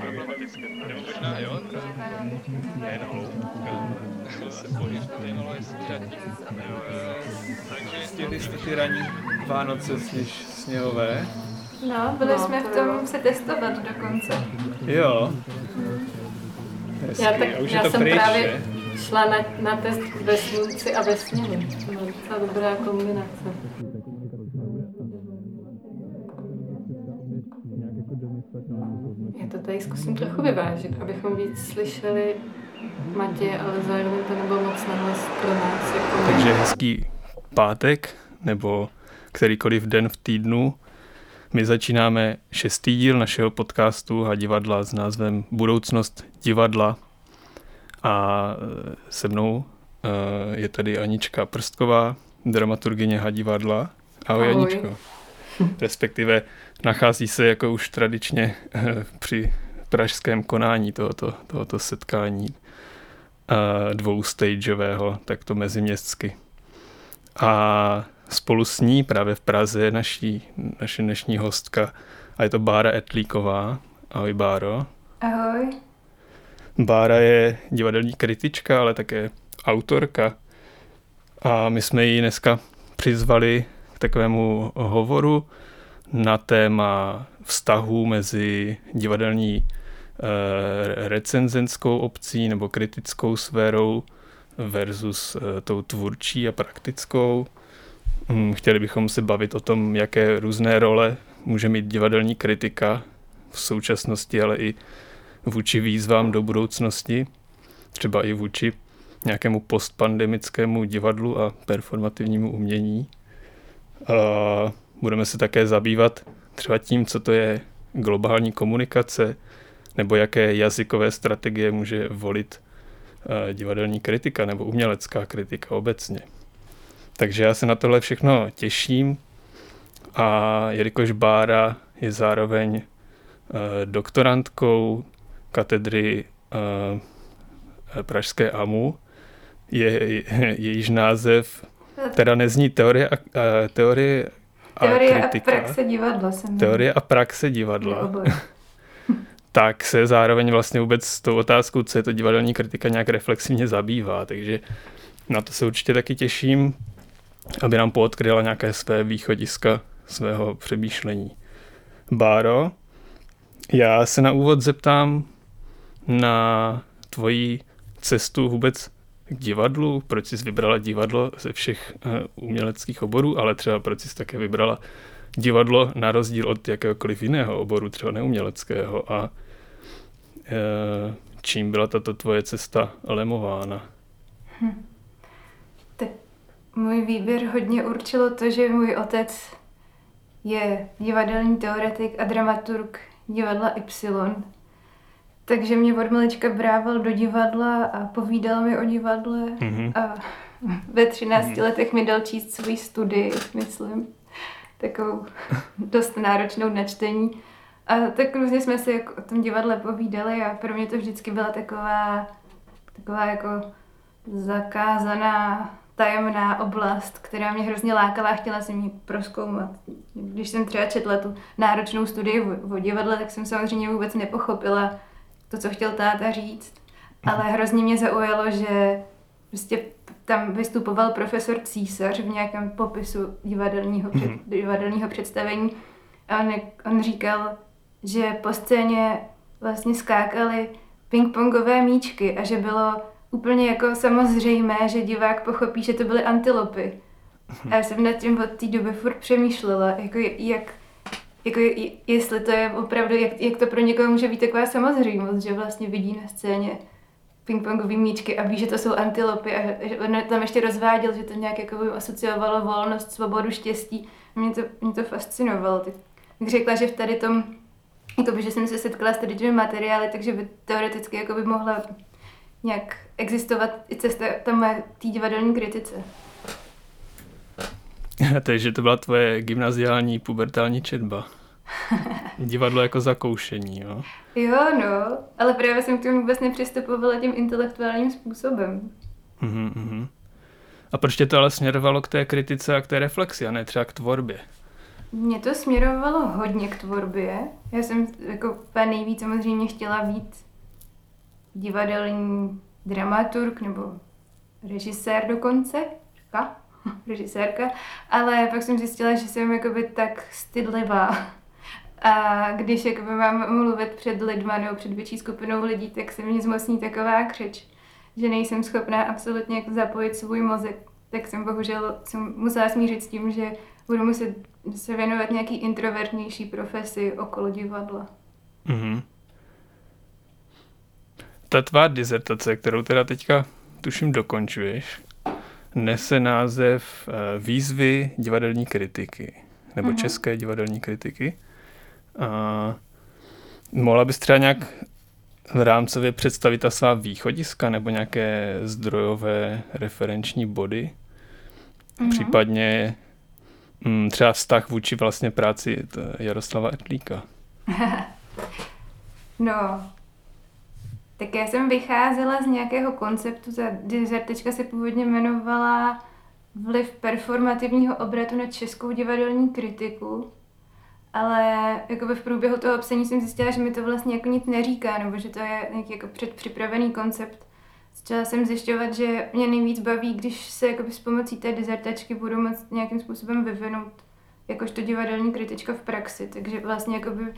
Problematické. Nebo možná jo, nejen hloubka se jste Vánoce sněž, sněhové? No, byli no, jsme v tom se testovat dokonce. Jo. Hezky. Já, tak, a už já je to jsem pryč, právě že? šla na, na test ve slunci a ve sněhu. To byla docela dobrá kombinace. Tady zkusím trochu vyvážit, abychom víc slyšeli Matě, ale zároveň to nebylo moc nahlas pro nás. Jako Takže hezký pátek, nebo kterýkoliv den v týdnu. My začínáme šestý díl našeho podcastu a divadla s názvem Budoucnost divadla. A e, se mnou e, je tady Anička Prstková, dramaturgině Hadivadla. Ahoj, Ahoj. Aničko. Respektive nachází se jako už tradičně e, při pražském konání tohoto, tohoto setkání dvoustageového, takto meziměstsky. A spolu s ní právě v Praze je naší, naše dnešní hostka a je to Bára Etlíková. Ahoj Báro. Ahoj. Bára je divadelní kritička, ale také autorka. A my jsme ji dneska přizvali k takovému hovoru na téma vztahu mezi divadelní Eh, recenzenskou obcí nebo kritickou sférou versus eh, tou tvůrčí a praktickou. Hm, chtěli bychom se bavit o tom, jaké různé role může mít divadelní kritika v současnosti, ale i vůči výzvám do budoucnosti, třeba i vůči nějakému postpandemickému divadlu a performativnímu umění. A budeme se také zabývat třeba tím, co to je globální komunikace, nebo jaké jazykové strategie může volit eh, divadelní kritika nebo umělecká kritika obecně. Takže já se na tohle všechno těším a jelikož Bára je zároveň uh, doktorantkou katedry uh, Pražské AMU, je, je, jejíž název teda nezní teorie a, uh, teorie a Teorie kritika. a praxe divadla. Jsem teorie a praxe divadla tak se zároveň vlastně vůbec s tou otázkou, co je to divadelní kritika, nějak reflexivně zabývá. Takže na to se určitě taky těším, aby nám poodkryla nějaké své východiska svého přemýšlení. Báro, já se na úvod zeptám na tvoji cestu vůbec k divadlu, proč jsi vybrala divadlo ze všech uh, uměleckých oborů, ale třeba proč jsi také vybrala divadlo na rozdíl od jakéhokoliv jiného oboru, třeba neuměleckého a e, čím byla tato tvoje cesta lemována? Hm. Tak můj výběr hodně určilo to, že můj otec je divadelní teoretik a dramaturg divadla Y. Takže mě od malička brával do divadla a povídal mi o divadle mm-hmm. a ve 13 mm-hmm. letech mi dal číst svůj studii, myslím takovou dost náročnou na čtení. A tak různě jsme si jako o tom divadle povídali a pro mě to vždycky byla taková, taková jako zakázaná tajemná oblast, která mě hrozně lákala a chtěla jsem ji proskoumat. Když jsem třeba četla tu náročnou studii o divadle, tak jsem samozřejmě vůbec nepochopila to, co chtěl táta říct. Ale hrozně mě zaujalo, že prostě tam vystupoval profesor Císař v nějakém popisu divadelního, před, mm-hmm. divadelního představení a on, on říkal, že po scéně vlastně skákaly pingpongové míčky a že bylo úplně jako samozřejmé, že divák pochopí, že to byly antilopy. A já jsem nad tím od té doby furt přemýšlela, jako jak, jako jestli to je opravdu, jak, jak to pro někoho může být taková samozřejmost, že vlastně vidí na scéně pingpongové míčky a ví, že to jsou antilopy a že on tam ještě rozváděl, že to nějak jako asociovalo volnost, svobodu, štěstí. Mě to, mě to fascinovalo. Tak řekla, že v tady tom, jako by, že jsem se setkala s tady těmi materiály, takže by teoreticky jako by mohla nějak existovat i cesta tam té divadelní kritice. Takže to byla tvoje gymnaziální pubertální četba. Divadlo jako zakoušení, jo? Jo, no, ale právě jsem k tomu vůbec nepřistupovala tím intelektuálním způsobem. Mm-hmm. A proč tě to ale směrovalo k té kritice a k té reflexi, a ne třeba k tvorbě? Mě to směrovalo hodně k tvorbě. Já jsem jako nejvíc samozřejmě chtěla být divadelní dramaturg nebo režisér dokonce, ka? režisérka, ale pak jsem zjistila, že jsem jakoby tak stydlivá. A když jakoby mám mluvit před lidma nebo před větší skupinou lidí, tak se mě zmocní taková křeč, že nejsem schopná absolutně zapojit svůj mozek. Tak jsem bohužel jsem musela smířit s tím, že budu muset se věnovat nějaký introvertnější profesi okolo divadla. Mm-hmm. Ta tvá dizertace, kterou teda teďka tuším dokončuješ, nese název eh, Výzvy divadelní kritiky, nebo mm-hmm. české divadelní kritiky. A mohla bys třeba nějak rámcově představit ta svá východiska nebo nějaké zdrojové referenční body? Mm-hmm. Případně mm, třeba vztah vůči vlastně práci Jaroslava Etlíka. no, tak já jsem vycházela z nějakého konceptu, ta dizertečka se původně jmenovala Vliv performativního obratu na českou divadelní kritiku, ale jakoby v průběhu toho psaní jsem zjistila, že mi to vlastně jako nic neříká, nebo že to je nějaký jako předpřipravený koncept. Začala jsem zjišťovat, že mě nejvíc baví, když se jakoby s pomocí té dizertačky budu moct nějakým způsobem vyvinout jakožto divadelní kritička v praxi. Takže vlastně jakoby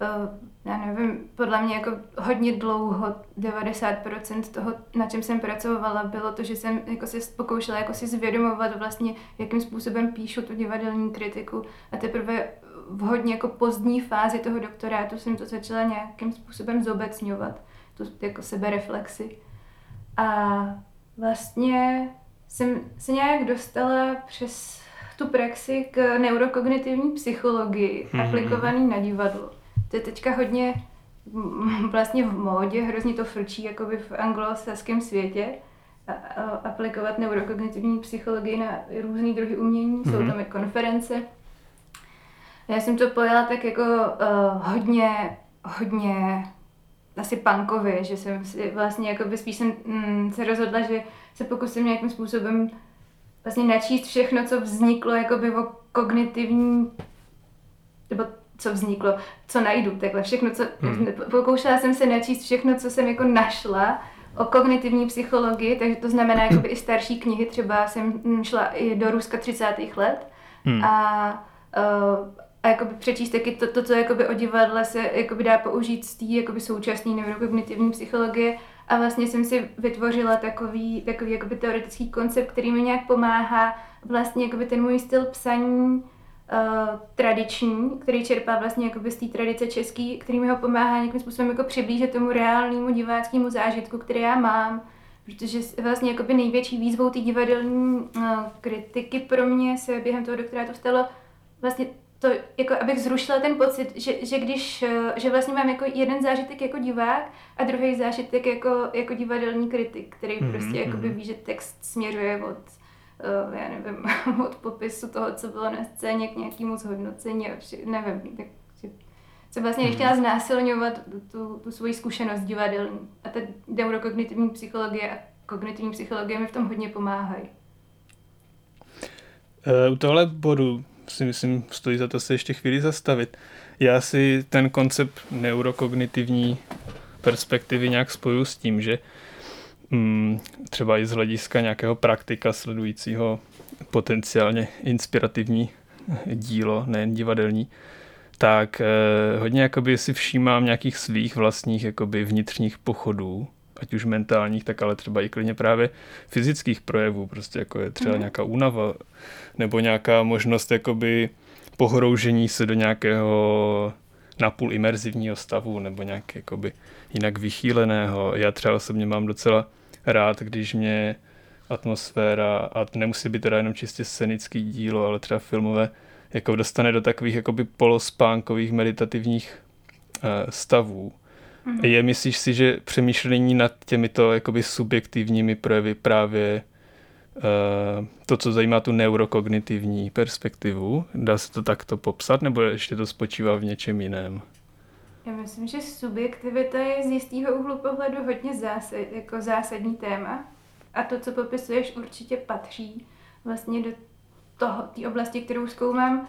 Eh, já nevím, podle mě jako hodně dlouho, 90% toho, na čem jsem pracovala, bylo to, že jsem jako si pokoušela jako si zvědomovat vlastně, jakým způsobem píšu tu divadelní kritiku a teprve v hodně jako pozdní fázi toho doktorátu jsem to začala nějakým způsobem zobecňovat, tu jako sebereflexi. A vlastně jsem se nějak dostala přes tu praxi k neurokognitivní psychologii mm-hmm. aplikovaný na divadlo to je teďka hodně vlastně v módě, hrozně to frčí jakoby v anglosaském světě a, a aplikovat neurokognitivní psychologii na různé druhy umění, mm-hmm. jsou mhm. tam i konference. Já jsem to pojala tak jako uh, hodně, hodně asi punkově, že jsem si vlastně jako spíš jsem mm, se rozhodla, že se pokusím nějakým způsobem vlastně načíst všechno, co vzniklo jakoby o kognitivní nebo co vzniklo, co najdu, takhle všechno, co, hmm. pokoušela jsem se načíst všechno, co jsem jako našla o kognitivní psychologii, takže to znamená jakoby i starší knihy, třeba jsem šla i do Ruska 30. let hmm. a uh, a jakoby přečíst taky to, to, co jakoby o divadle se jakoby dá použít z té jakoby současné neurokognitivní psychologie a vlastně jsem si vytvořila takový, takový jakoby teoretický koncept, který mi nějak pomáhá vlastně jakoby ten můj styl psaní uh, tradiční, který čerpá vlastně jakoby z té tradice český, který mi ho pomáhá nějakým způsobem jako přiblížit tomu reálnému diváckému zážitku, který já mám. Protože vlastně jakoby největší výzvou té divadelní uh, kritiky pro mě se během toho doktorátu stalo vlastně to, jako abych zrušila ten pocit, že, že když, eh, že vlastně mám jako jeden zážitek jako divák a druhý zážitek jako, jako divadelní kritik, který mm-hmm, prostě jakoby mhm. ví, že text směřuje od uh, já nevím, od popisu toho, co bylo na scéně k nějakému zhodnocení a vši, nevím, tak se vlastně nechtěla hmm. znásilňovat tu, tu svoji zkušenost divadelní. A ta neurokognitivní psychologie a kognitivní psychologie mi v tom hodně pomáhají. Uh, u tohle bodu si myslím, stojí za to se ještě chvíli zastavit. Já si ten koncept neurokognitivní perspektivy nějak spoju s tím, že mm, třeba i z hlediska nějakého praktika sledujícího potenciálně inspirativní dílo, nejen divadelní, tak eh, hodně jakoby si všímám nějakých svých vlastních jakoby vnitřních pochodů, ať už mentálních, tak ale třeba i klidně právě fyzických projevů, prostě jako je třeba mm. nějaká únava nebo nějaká možnost jakoby pohroužení se do nějakého napůl imerzivního stavu nebo nějak jakoby jinak vychýleného. Já třeba osobně mám docela rád, když mě atmosféra, a to nemusí být teda jenom čistě scénický dílo, ale třeba filmové, jako dostane do takových jakoby polospánkových meditativních uh, stavů. Mm-hmm. Je, myslíš si, že přemýšlení nad těmito jakoby subjektivními projevy právě to, co zajímá tu neurokognitivní perspektivu, dá se to takto popsat, nebo ještě to spočívá v něčem jiném? Já myslím, že subjektivita je z jistého úhlu pohledu hodně zásad, jako zásadní téma. A to, co popisuješ, určitě patří vlastně do toho, té oblasti, kterou zkoumám.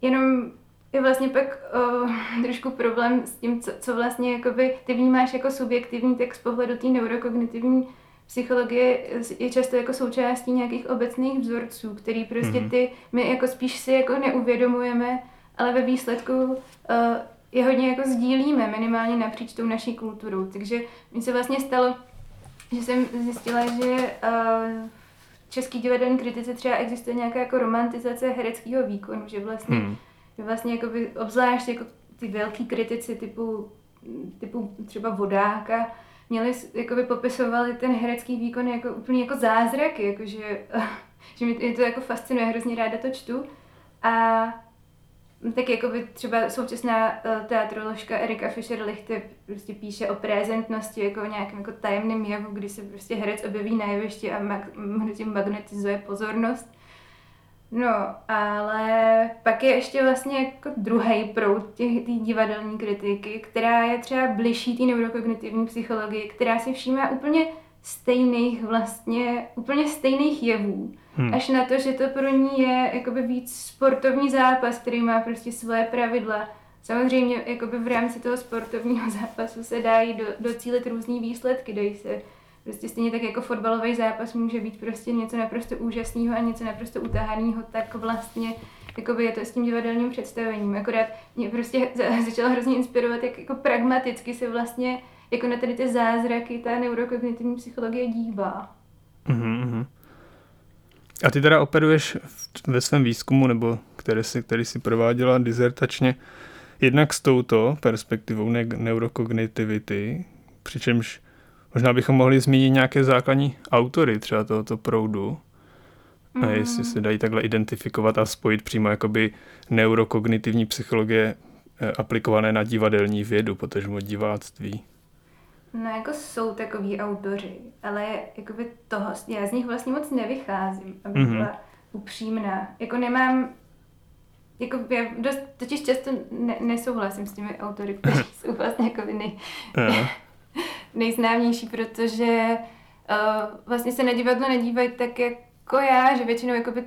jenom je vlastně pak uh, trošku problém s tím, co, co vlastně jakoby ty vnímáš jako subjektivní, tak z pohledu té neurokognitivní psychologie je často jako součástí nějakých obecných vzorců, který prostě mhm. ty my jako spíš si jako neuvědomujeme, ale ve výsledku uh, je hodně jako sdílíme, minimálně napříč tou naší kulturou. Takže mi se vlastně stalo, že jsem zjistila, že uh, v český divadelní kritice třeba existuje nějaká jako romantizace hereckého výkonu, že vlastně, hmm. že vlastně jakoby, obzvlášť jako ty velký kritici typu, typu třeba Vodáka, měli, jakoby popisovali ten herecký výkon jako úplně jako zázrak, jakože, že mi to jako fascinuje, hrozně ráda to čtu. A tak jako by třeba současná uh, teatroložka Erika Fischer-Lichte prostě píše o prezentnosti jako o nějakém jako tajemném jevu, kdy se prostě herec objeví na jevišti a mag- magnetizuje pozornost. No, ale pak je ještě vlastně jako druhý proud těch tý divadelní kritiky, která je třeba bližší té neurokognitivní psychologii, která si všímá úplně stejných vlastně, úplně stejných jevů. Hmm. Až na to, že to pro ní je jakoby víc sportovní zápas, který má prostě svoje pravidla. Samozřejmě jakoby v rámci toho sportovního zápasu se dají do, docílit různý výsledky, dají se prostě stejně tak jako fotbalový zápas může být prostě něco naprosto úžasného a něco naprosto utahaného, tak vlastně jakoby je to s tím divadelním představením. Akorát mě prostě začala hrozně inspirovat, jak jako pragmaticky se vlastně jako na tady ty zázraky ta neurokognitivní psychologie dívá. Mm-hmm. A ty teda operuješ ve svém výzkumu, nebo který si, který si prováděla dizertačně, jednak s touto perspektivou ne- neurokognitivity, přičemž možná bychom mohli zmínit nějaké základní autory třeba tohoto proudu, mm. a jestli se dají takhle identifikovat a spojit přímo jakoby neurokognitivní psychologie eh, aplikované na divadelní vědu, potažmo diváctví. No jako jsou takový autoři, ale jakoby toho, já z nich vlastně moc nevycházím, aby mm-hmm. byla upřímná. Jako nemám, jako já dost, totiž často ne, nesouhlasím s těmi autory, kteří jsou vlastně jako nej, nejznámější, protože uh, vlastně se na divadlo nedívají tak jako já, že většinou jakoby,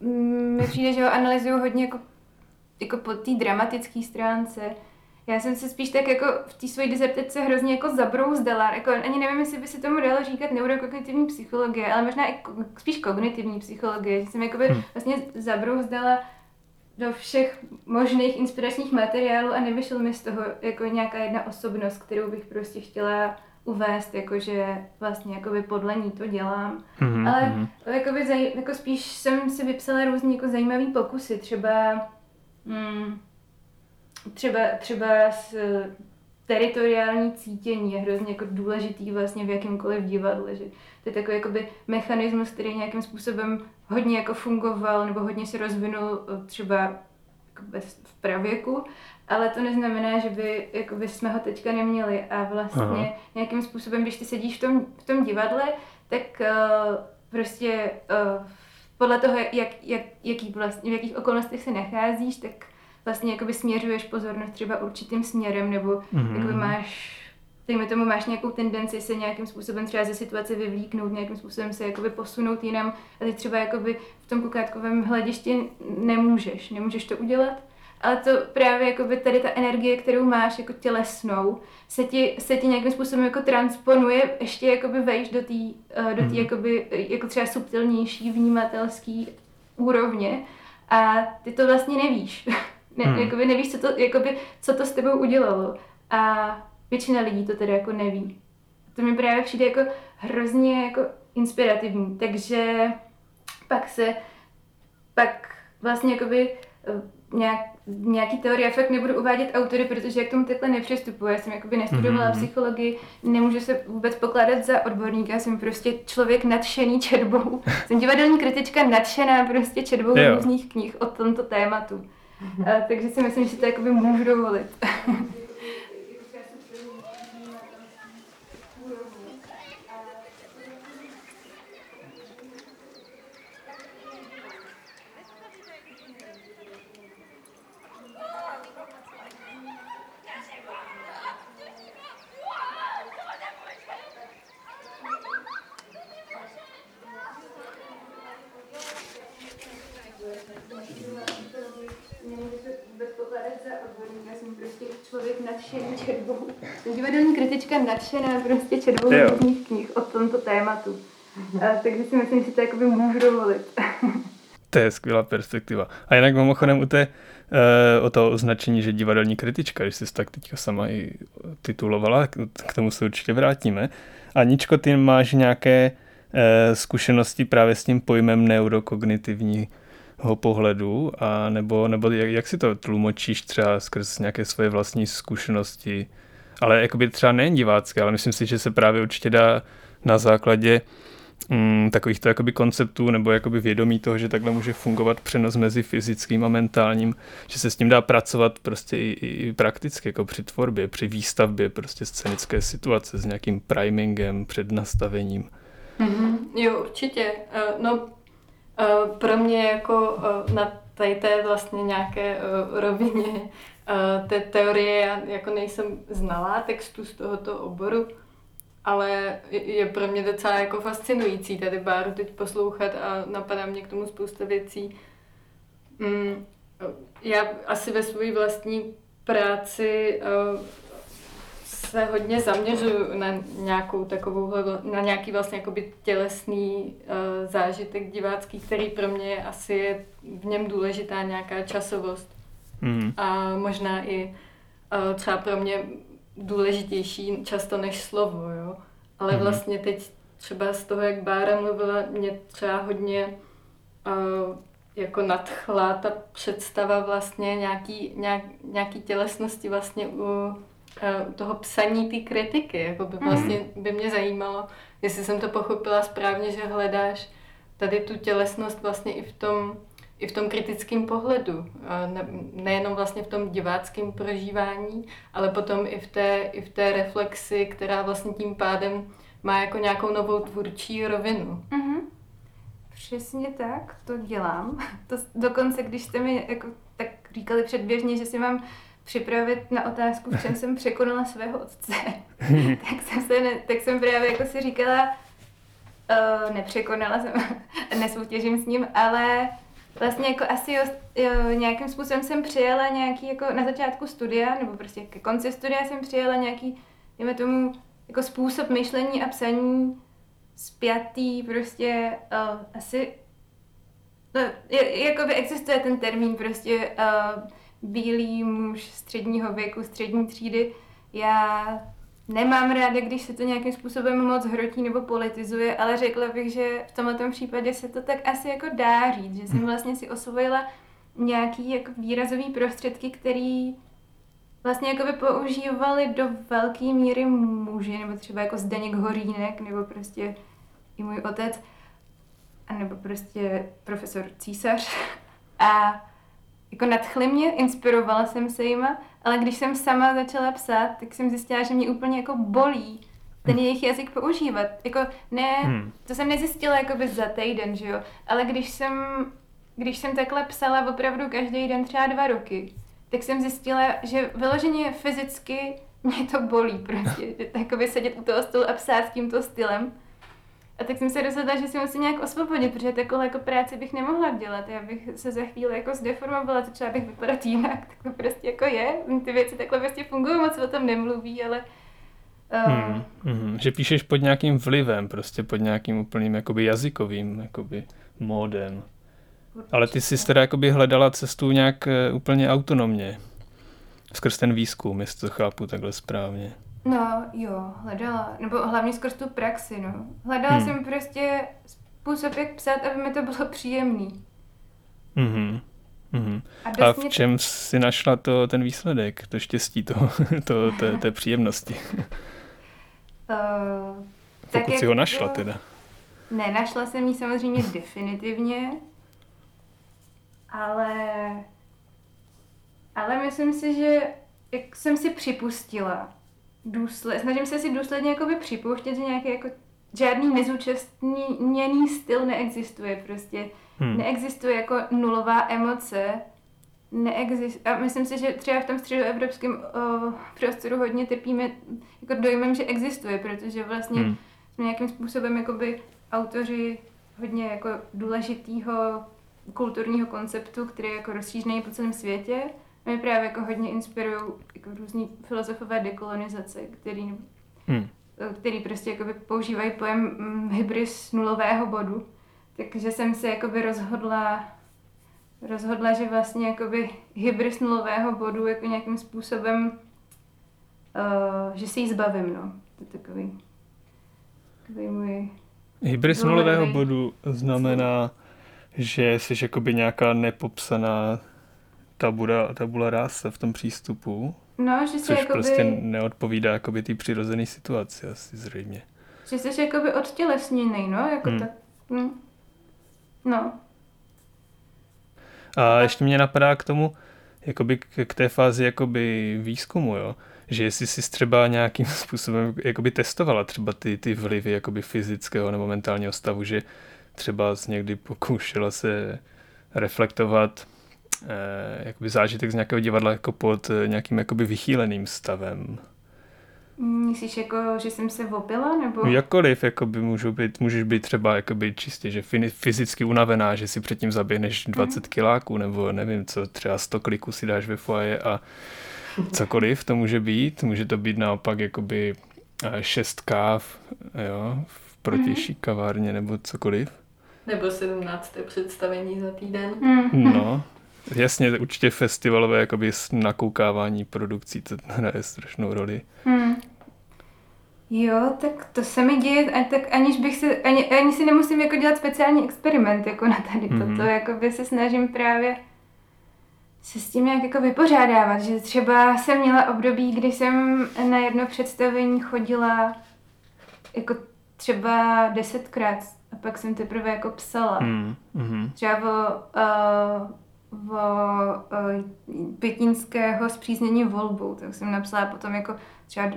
mm, mi přijde, že ho analyzují hodně jako, jako po té dramatické stránce, já jsem se spíš tak jako v té své dizertaci hrozně jako zabrouzdala. Jako, ani nevím, jestli by se tomu dalo říkat neurokognitivní psychologie, ale možná i spíš kognitivní psychologie. Že jsem jako hmm. vlastně zabrouzdala do všech možných inspiračních materiálů a nevyšel mi z toho jako nějaká jedna osobnost, kterou bych prostě chtěla uvést, jakože vlastně jakoby podle ní to dělám. Mm-hmm. Ale hmm. jakoby zaj, jako spíš jsem si vypsala různě jako zajímavý pokusy, třeba mm, třeba, třeba s teritoriální cítění je hrozně jako důležitý vlastně v jakémkoliv divadle, že to je takový jakoby mechanismus, který nějakým způsobem hodně jako fungoval nebo hodně se rozvinul eh, třeba jako v pravěku, ale to neznamená, že by jakoby jsme ho teďka neměli a vlastně Aha. nějakým způsobem, když ty sedíš v tom, v tom divadle, tak uh, prostě uh, podle toho, jak, jak, jaký vlastně, v jakých okolnostech se nacházíš, tak vlastně jakoby směřuješ pozornost třeba určitým směrem, nebo mm-hmm. jakoby máš dejme tomu, máš nějakou tendenci se nějakým způsobem třeba ze situace vyvlíknout, nějakým způsobem se jakoby posunout jinam a ty třeba jakoby v tom kukátkovém hledišti nemůžeš, nemůžeš to udělat. Ale to právě jakoby tady ta energie, kterou máš jako tělesnou, se ti, se ti nějakým způsobem jako transponuje ještě jakoby vejš do té uh, do tý, mm. jakoby, jako třeba subtilnější vnímatelský úrovně a ty to vlastně nevíš. Ne, hmm. jakoby nevíš, co to, jakoby, co to s tebou udělalo. A většina lidí to tedy jako neví. To mi právě přijde jako hrozně jako inspirativní. Takže pak se, pak vlastně jakoby eh, nějak, nějaký teorie, fakt nebudu uvádět autory, protože jak tomu takhle nepřistupuji. Já jsem jakoby nestudovala mm-hmm. psychologii, nemůžu se vůbec pokládat za odborníka, jsem prostě člověk nadšený četbou. jsem divadelní kritička nadšená prostě četbou různých knih o tomto tématu. Uh, takže si myslím, že to jakoby můžu dovolit. nadšená prostě četbou různých knih o tomto tématu. A, takže si myslím, že to jakoby můžu dovolit. To je skvělá perspektiva. A jinak mimochodem u té, uh, o toho označení, že divadelní kritička, když jsi tak teďka sama i titulovala, k tomu se určitě vrátíme. Aničko, ty máš nějaké uh, zkušenosti právě s tím pojmem neurokognitivního pohledu, a nebo, nebo jak, jak si to tlumočíš třeba skrz nějaké svoje vlastní zkušenosti, ale jakoby třeba nejen divácké, ale myslím si, že se právě určitě dá na základě mm, takovýchto jakoby konceptů nebo jakoby vědomí toho, že takhle může fungovat přenos mezi fyzickým a mentálním, že se s tím dá pracovat prostě i, i prakticky, jako při tvorbě, při výstavbě prostě scénické situace s nějakým primingem, přednastavením. Mm-hmm, jo, určitě. Uh, no, uh, pro mě jako uh, na tady té vlastně nějaké uh, rovině té teorie, já jako nejsem znalá textu z tohoto oboru, ale je pro mě docela jako fascinující tady Báru teď poslouchat a napadá mě k tomu spousta věcí. Mm, já asi ve své vlastní práci uh, se hodně zaměřuju na nějakou takovou, na nějaký vlastně jakoby tělesný uh, zážitek divácký, který pro mě asi je v něm důležitá nějaká časovost. Mm. A možná i uh, třeba pro mě důležitější často než slovo, jo. Ale mm vlastně teď třeba z toho, jak Bára mluvila, mě třeba hodně uh, jako nadchla ta představa vlastně nějaký, nějak, nějaký tělesnosti vlastně u, uh, u toho psaní té kritiky. Jako by mhm. vlastně by mě zajímalo, jestli jsem to pochopila správně, že hledáš tady tu tělesnost vlastně i v tom, i v tom kritickém pohledu. Ne, nejenom vlastně v tom diváckém prožívání, ale potom i v té, i v té reflexi, která vlastně tím pádem má jako nějakou novou tvůrčí rovinu. Mm-hmm. Přesně tak, to dělám. To dokonce, když jste mi jako, tak říkali předběžně, že si mám připravit na otázku, v čem jsem překonala svého otce, tak, jsem se ne, tak jsem právě jako si říkala, uh, nepřekonala jsem, nesoutěžím s ním, ale vlastně jako asi jo, jo, nějakým způsobem jsem přijela nějaký, jako na začátku studia, nebo prostě ke konci studia jsem přijela nějaký, dejme tomu, jako způsob myšlení a psaní spjatý prostě uh, asi, no, jakoby existuje ten termín prostě uh, bílý muž středního věku, střední třídy. Já nemám ráda, když se to nějakým způsobem moc hrotí nebo politizuje, ale řekla bych, že v tomto případě se to tak asi jako dá říct, že jsem hm. vlastně si osvojila nějaký jako výrazový prostředky, který vlastně jako by používali do velké míry muži, nebo třeba jako Zdeněk Hořínek, nebo prostě i můj otec, nebo prostě profesor Císař. A jako nadchli mě, inspirovala jsem se jima, ale když jsem sama začala psát, tak jsem zjistila, že mě úplně jako bolí ten hmm. jejich jazyk používat. Jako ne, hmm. to jsem nezjistila jako by za týden, že jo, ale když jsem, když jsem takhle psala opravdu každý den třeba dva roky, tak jsem zjistila, že vyloženě fyzicky mě to bolí prostě, takový sedět u toho stolu a psát tímto stylem. A tak jsem se rozhodla, že si musím nějak osvobodit, protože takovou jako práci bych nemohla dělat. Já bych se za chvíli jako zdeformovala, začala bych vypadat jinak, tak to prostě jako je. Ty věci takhle prostě fungují, moc o tom nemluví, ale Uh... Hmm, hmm, že píšeš pod nějakým vlivem, prostě pod nějakým úplným jakoby jazykovým jakoby módem. Ale ty jsi teda jakoby hledala cestu nějak uh, úplně autonomně. Skrz ten výzkum, jestli to chápu takhle správně. No, jo, hledala. Nebo hlavně skrz tu praxi, no. Hledala hmm. jsem prostě způsob, jak psát, aby mi to bylo příjemný. Mhm. Mm-hmm. A, a v čem to... jsi našla to, ten výsledek, to štěstí, to, to, té, té příjemnosti? Uh, Pokud si ho našla to... teda. Ne, našla jsem ji samozřejmě definitivně, ale, ale myslím si, že jak jsem si připustila, důsled, snažím se si důsledně jakoby připouštět, že nějaký jako žádný nezúčastněný styl neexistuje prostě. Hmm. Neexistuje jako nulová emoce. Neexist... A myslím si, že třeba v tom středoevropském uh, prostoru hodně trpíme jako dojmem, že existuje, protože vlastně hmm. jsme nějakým způsobem jakoby autoři hodně jako důležitýho kulturního konceptu, který je jako rozšířený po celém světě mě právě jako hodně inspirují jako různý filozofové dekolonizace, který, Hmm. který prostě jakoby používají pojem mm, hybris nulového bodu. Takže jsem se jakoby rozhodla, rozhodla, že vlastně jakoby hybris nulového bodu jako nějakým způsobem, uh, že si ji zbavím, no. To je takový, takový můj... Hybris nulového bodu znamená, že jsi jakoby nějaká nepopsaná tabula, tabula rasa v tom přístupu, No, že se což jakoby, prostě neodpovídá jakoby té přirozené situaci asi zřejmě. že jsi jakoby odtělesněný, no, jako Hmm. tak. Hm. No, A ještě mě napadá k tomu, jakoby k, k té fázi jakoby výzkumu, jo? že jestli jsi třeba nějakým způsobem jakoby testovala třeba ty, ty vlivy jakoby fyzického nebo mentálního stavu, že třeba jsi někdy pokoušela se reflektovat eh, jakoby zážitek z nějakého divadla jako pod eh, nějakým jakoby vychýleným stavem. myslíš jako, že jsem se opila, nebo? Jakkoliv, jakoby můžu být, můžeš být třeba jakoby čistě, že fyzicky unavená, že si předtím zaběhneš 20 kiláků, nebo nevím co, třeba 100 kliků si dáš ve foaje a cokoliv to může být. Může to být naopak jakoby eh, 6 káv, jo, v protější kavárně nebo cokoliv. Nebo 17. představení za týden. Hm. No, jasně, určitě festivalové jakoby nakoukávání produkcí, to hraje strašnou roli. Hm. Jo, tak to se mi děje, a tak aniž bych se, ani, ani si nemusím jako dělat speciální experiment jako na tady Mhm. toto, jako by se snažím právě se s tím nějak jako vypořádávat, že třeba jsem měla období, kdy jsem na jedno představení chodila jako třeba desetkrát a pak jsem teprve jako psala. Hmm, mhm. Třeba o, uh, o uh, pětínského zpříznění volbou, tak jsem napsala potom jako třeba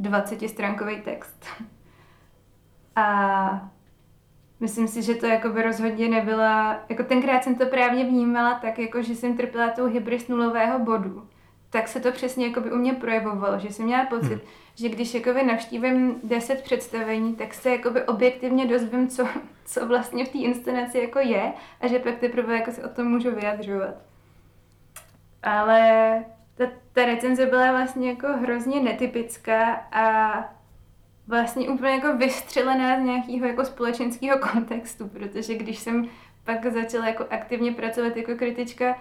20-stránkový text. A myslím si, že to jako by rozhodně nebyla, jako tenkrát jsem to právě vnímala tak, jako že jsem trpěla tou hybris nulového bodu. Tak se to přesně jako by u mě projevovalo, že jsem měla pocit, Hmm. že když jakoby navštívím 10 představení, tak se jakoby objektivně dozvím, co, co vlastně v té inscenaci jako je a že pak teprve jako si o tom můžu vyjadřovat. Ale ta, ta recenze byla vlastně jako hrozně netypická a vlastně úplně jako vystřelená z nějakého jako společenského kontextu, protože když jsem pak začala jako aktivně pracovat jako kritička,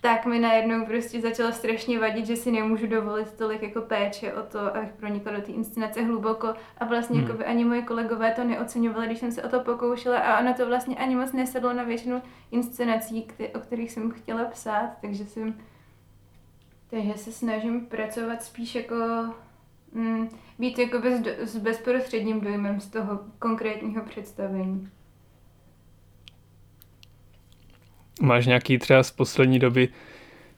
tak mi najednou prostě začalo strašně vadit, že si nemůžu dovolit tolik jako péče o to, abych pronikla do té inscenace hluboko a vlastně Hmm. hmm. ani moji kolegové to neoceňovali, když jsem se o to pokoušela a ono to vlastně ani moc nesedlo na většinu inscenací, kte- o kterých jsem chtěla psát, takže jsem takže se snažím pracovat spíš jako mm, být jako bez, s bezprostředním dojmem z toho konkrétního představení. Máš nějaký třeba z poslední doby,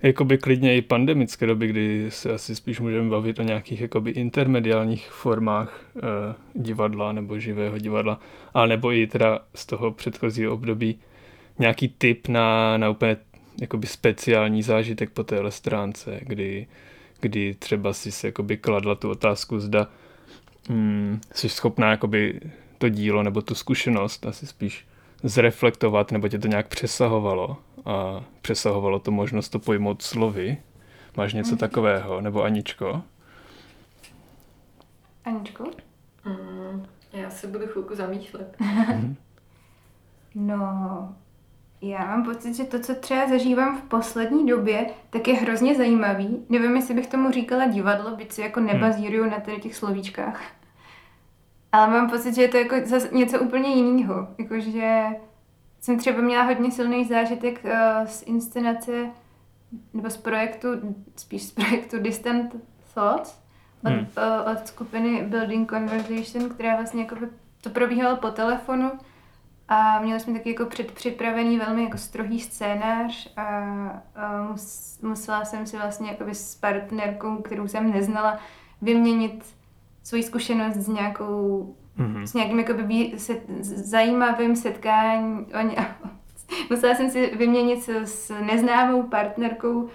jakoby klidně i pandemické doby, kdy se asi spíš můžeme bavit o nějakých jakoby intermediálních formách e, divadla nebo živého divadla, a nebo i teda z toho předchozího období nějaký tip na, na úplně jakoby speciální zážitek po téhle stránce, kdy, kdy třeba si se jakoby kladla tu otázku, zda mm, jsi schopná jakoby to dílo nebo tu zkušenost asi spíš zreflektovat, nebo tě to nějak přesahovalo a přesahovalo to možnost to pojmout slovy. Máš něco Mhm. takového? Nebo Aničko? Aničko? Mm, já se budu chvilku zamýšlet. No, já mám pocit, že to, co třeba zažívám v poslední době, tak je hrozně zajímavý. Nevím, jestli bych tomu říkala divadlo, byť si jako nebazíruju na tady těch slovíčkách. Ale mám pocit, že je to jako zase něco úplně jiného. Jakože jsem třeba měla hodně silný zážitek uh, z inscenace nebo z projektu, spíš z projektu Distant Thoughts od, Hmm. uh, od skupiny Building Conversation, která vlastně jako to probíhalo po telefonu a měli jsme taky jako předpřipravený velmi jako strohý scénář a, a mus, musela jsem si vlastně jakoby s partnerkou, kterou jsem neznala, vyměnit svoji zkušenost s nějakou Mhm. s nějakým jakoby se, zajímavým setkání. Oni, musela jsem si vyměnit s, s neznámou partnerkou uh,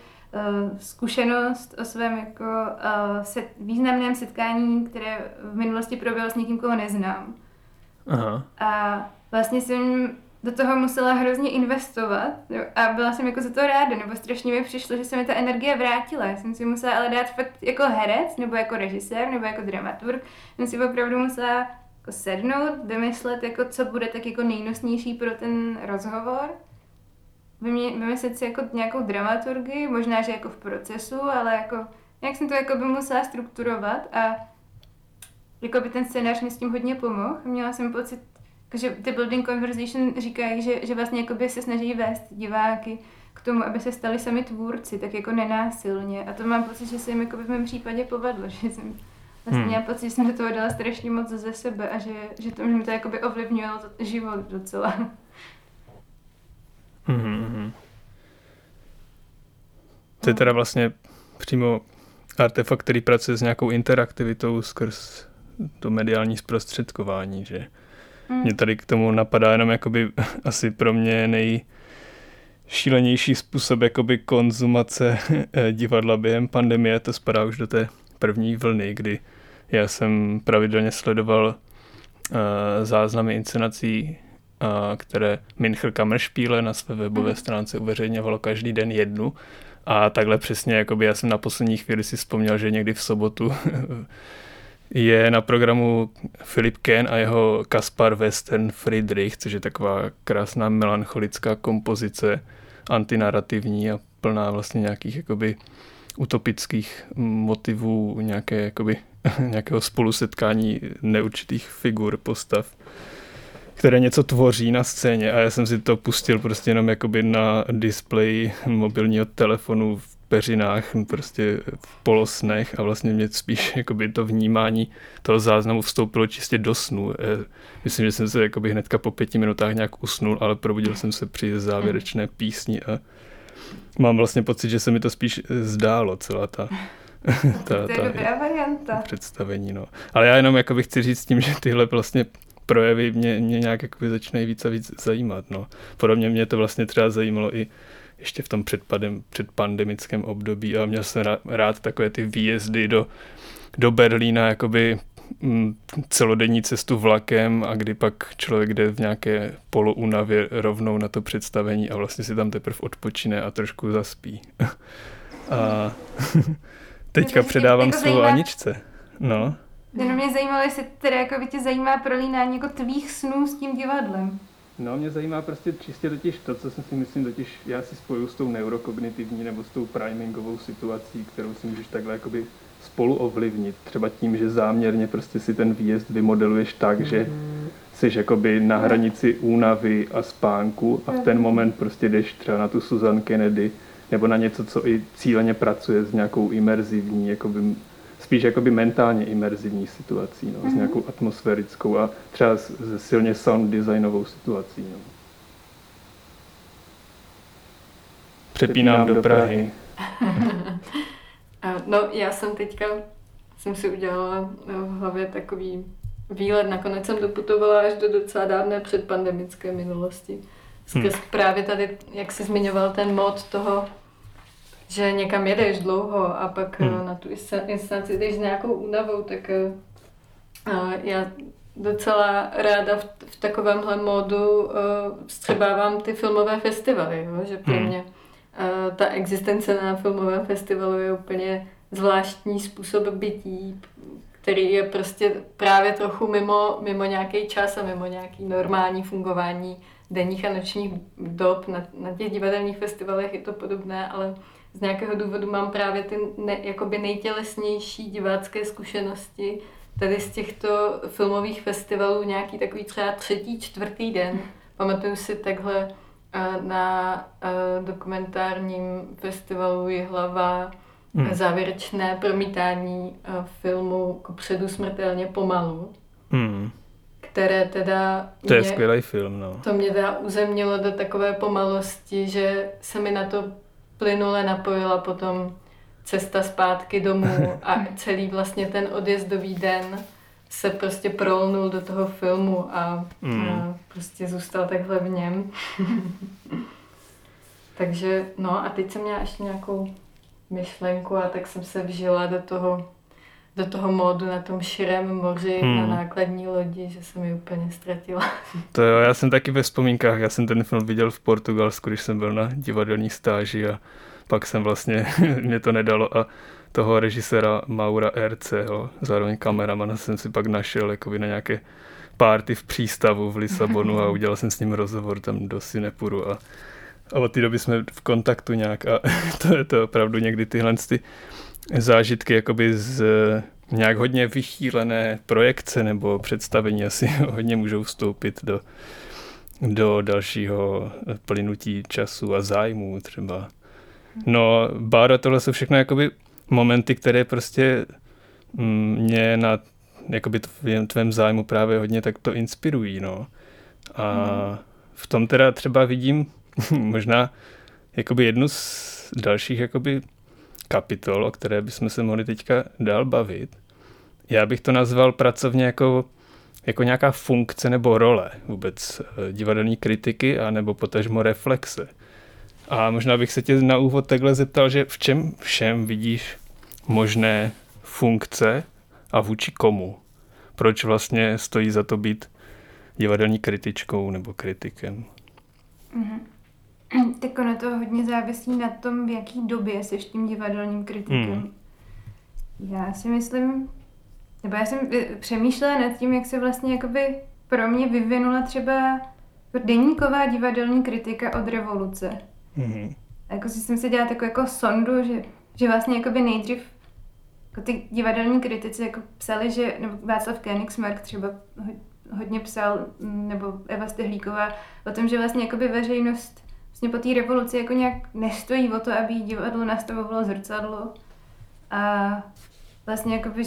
zkušenost o svém jako uh, set, významném setkání, které v minulosti proběhlo s někým, koho neznám. Aha. A vlastně jsem do toho musela hrozně investovat a byla jsem jako za to ráda, nebo strašně mi přišlo, že se mi ta energie vrátila. Já jsem si musela ale dát fakt jako herec, nebo jako režisér, nebo jako dramaturg, jsem si opravdu musela jako sednout, vymyslet, jako co bude tak jako nejnosnější pro ten rozhovor. Vymyslet si jako nějakou dramaturgii, možná, že jako v procesu, ale jako jak jsem to jako by musela strukturovat a jako by ten scénář mi s tím hodně pomohl. Měla jsem pocit, že ty building conversation říkají, že, že vlastně jakoby se snaží vést diváky k tomu, aby se stali sami tvůrci, tak jako nenásilně. A to mám pocit, že se jim jako v mém případě povedlo, že jsem vlastně hmm. měla pocit, že jsem do toho dala strašně moc ze sebe a že, že to, mi to jakoby ovlivňovalo život docela. Mm-hmm. To je teda vlastně přímo artefakt, který pracuje s nějakou interaktivitou skrz to mediální zprostředkování, že mm. mě tady k tomu napadá jenom jakoby asi pro mě nejšílenější způsob jakoby konzumace eh, divadla během pandemie, to spadá už do té první vlny, kdy já jsem pravidelně sledoval uh, záznamy inscenací, uh, které Mincher Kammerspiele na své webové mm. stránce uveřejňovalo každý den jednu a takhle přesně, jakoby já jsem na poslední chvíli si vzpomněl, že někdy v sobotu je na programu Philip Ken a jeho Kaspar Western Friedrich, což je taková krásná melancholická kompozice, antinarativní a plná vlastně nějakých jakoby utopických motivů, nějaké, jakoby, nějakého spolusetkání neurčitých figur, postav které něco tvoří na scéně. A já jsem si to pustil prostě jenom jakoby na displeji mobilního telefonu v peřinách, prostě v polosnech a vlastně mě spíš jakoby to vnímání toho záznamu vstoupilo čistě do snu. Myslím, že jsem se jakoby hnedka po pěti minutách nějak usnul, ale probudil jsem se při závěrečné písni a mám vlastně pocit, že se mi to spíš zdálo, celá ta ta, ta, ta varianta. představení. No. Ale já jenom jakoby chci říct tím, že tyhle vlastně projevy mě, mě nějak jakoby začínají víc a víc zajímat. No. Podobně mě to vlastně třeba zajímalo i ještě v tom předpadem, předpandemickém období a měl jsem rád, rád takové ty výjezdy do, do Berlína, jakoby mm, celodenní cestu vlakem a kdy pak člověk jde v nějaké polounavě rovnou na to představení a vlastně si tam teprve odpočine a trošku zaspí. a teďka předávám slovo Aničce. No. Jenom mě zajímalo, jestli tedy jako by tě zajímá prolínání jako tvých snů s tím divadlem. No, mě zajímá prostě čistě totiž to, co jsem si myslím, totiž já si spoju s tou neurokognitivní nebo s tou primingovou situací, kterou si můžeš takhle jakoby spolu ovlivnit. Třeba tím, že záměrně prostě si ten výjezd vymodeluješ tak, že jsi jakoby na hranici únavy a spánku a v ten moment prostě jdeš třeba na tu Susan Kennedy nebo na něco, co i cíleně pracuje s nějakou imerzivní jakoby spíš jakoby mentálně imerzivní situací, no, mm-hmm. s mhm. nějakou atmosférickou a třeba s, s silně sound designovou situací. No. Přepínám do Prahy. no, já jsem teďka, jsem si udělala v hlavě takový výlet. Nakonec jsem doputovala až do docela dávné předpandemické minulosti. Skrz hmm. právě tady, jak jsi zmiňoval ten mod toho že někam jedeš dlouho a pak hmm. Eh, na tu instanci jdeš s nějakou únavou, tak uh, já docela ráda v, v takovémhle módu uh, střebávám ty filmové festivaly, jo? že pro hmm. mě uh, ta existence na filmovém festivalu je úplně zvláštní způsob bytí, který je prostě právě trochu mimo, mimo nějaký čas a mimo nějaký normální fungování denních a nočních dob. Na, na těch divadelních festivalech je to podobné, ale z nějakého důvodu mám právě ty ne, jakoby nejtělesnější divácké zkušenosti tady z těchto filmových festivalů nějaký takový třeba třetí, čtvrtý den. Pamatuju si takhle eh, na eh, dokumentárním festivalu Jihlava hmm. závěrečné promítání eh, filmu předu smrtelně pomalu. Hmm které teda... To mě, je skvělý film, no. To mě teda uzemnilo do takové pomalosti, že se mi na to plynule napojila potom cesta zpátky domů a celý vlastně ten odjezdový den se prostě prolnul do toho filmu a, mm. a prostě zůstal takhle v něm. Takže no a teď jsem měla ještě nějakou myšlenku a tak jsem se vžila do toho do toho módu na tom širém moři hmm. na nákladní lodi, že jsem ji úplně ztratila. To jo, já jsem taky ve vzpomínkách, já jsem ten film viděl v Portugalsku, když jsem byl na divadelní stáži a pak jsem vlastně, mě to nedalo a toho režiséra Maura RCho, zároveň kameramana jsem si pak našel jako na nějaké party v přístavu v Lisabonu a udělal jsem s ním rozhovor tam do Sinepuru a, a od té doby jsme v kontaktu nějak a to je to opravdu někdy tyhle ty zážitky jakoby z nějak hodně vychýlené projekce nebo představení asi hodně můžou vstoupit do, do dalšího plynutí času a zájmů třeba. No, Bára, tohle jsou všechno jakoby momenty, které prostě mm, mě na jakoby tvém, tvém zájmu právě hodně tak to inspirují, no. A hmm. v tom teda třeba vidím možná jakoby jednu z dalších jakoby kapitol, o které bychom se mohli teďka dál bavit. Já bych to nazval pracovně jako, jako nějaká funkce nebo role vůbec eh, divadelní kritiky a nebo potažmo reflexe. A možná bych se tě na úvod takhle zeptal, že v čem všem vidíš možné funkce a vůči komu? Proč vlastně stojí za to být divadelní kritičkou nebo kritikem? Mm-hmm. Tak ono to hodně závisí na tom, v jaký době jsi tím divadelním kritikem. Mm. Já si myslím, nebo já jsem přemýšlela nad tím, jak se vlastně jakoby pro mě vyvinula třeba deníková divadelní kritika od revoluce. Mm-hmm. Jako si jsem si dělala takovou jako sondu, že, že vlastně jakoby nejdřív jako ty divadelní kritici jako psali, že, nebo Václav Koenigsmark třeba hodně psal, mm, nebo Eva Stehlíková, o tom, že vlastně jakoby veřejnost vlastně po té revoluci jako nějak nestojí o to, aby divadlo nastavovalo zrcadlo. A vlastně jakoby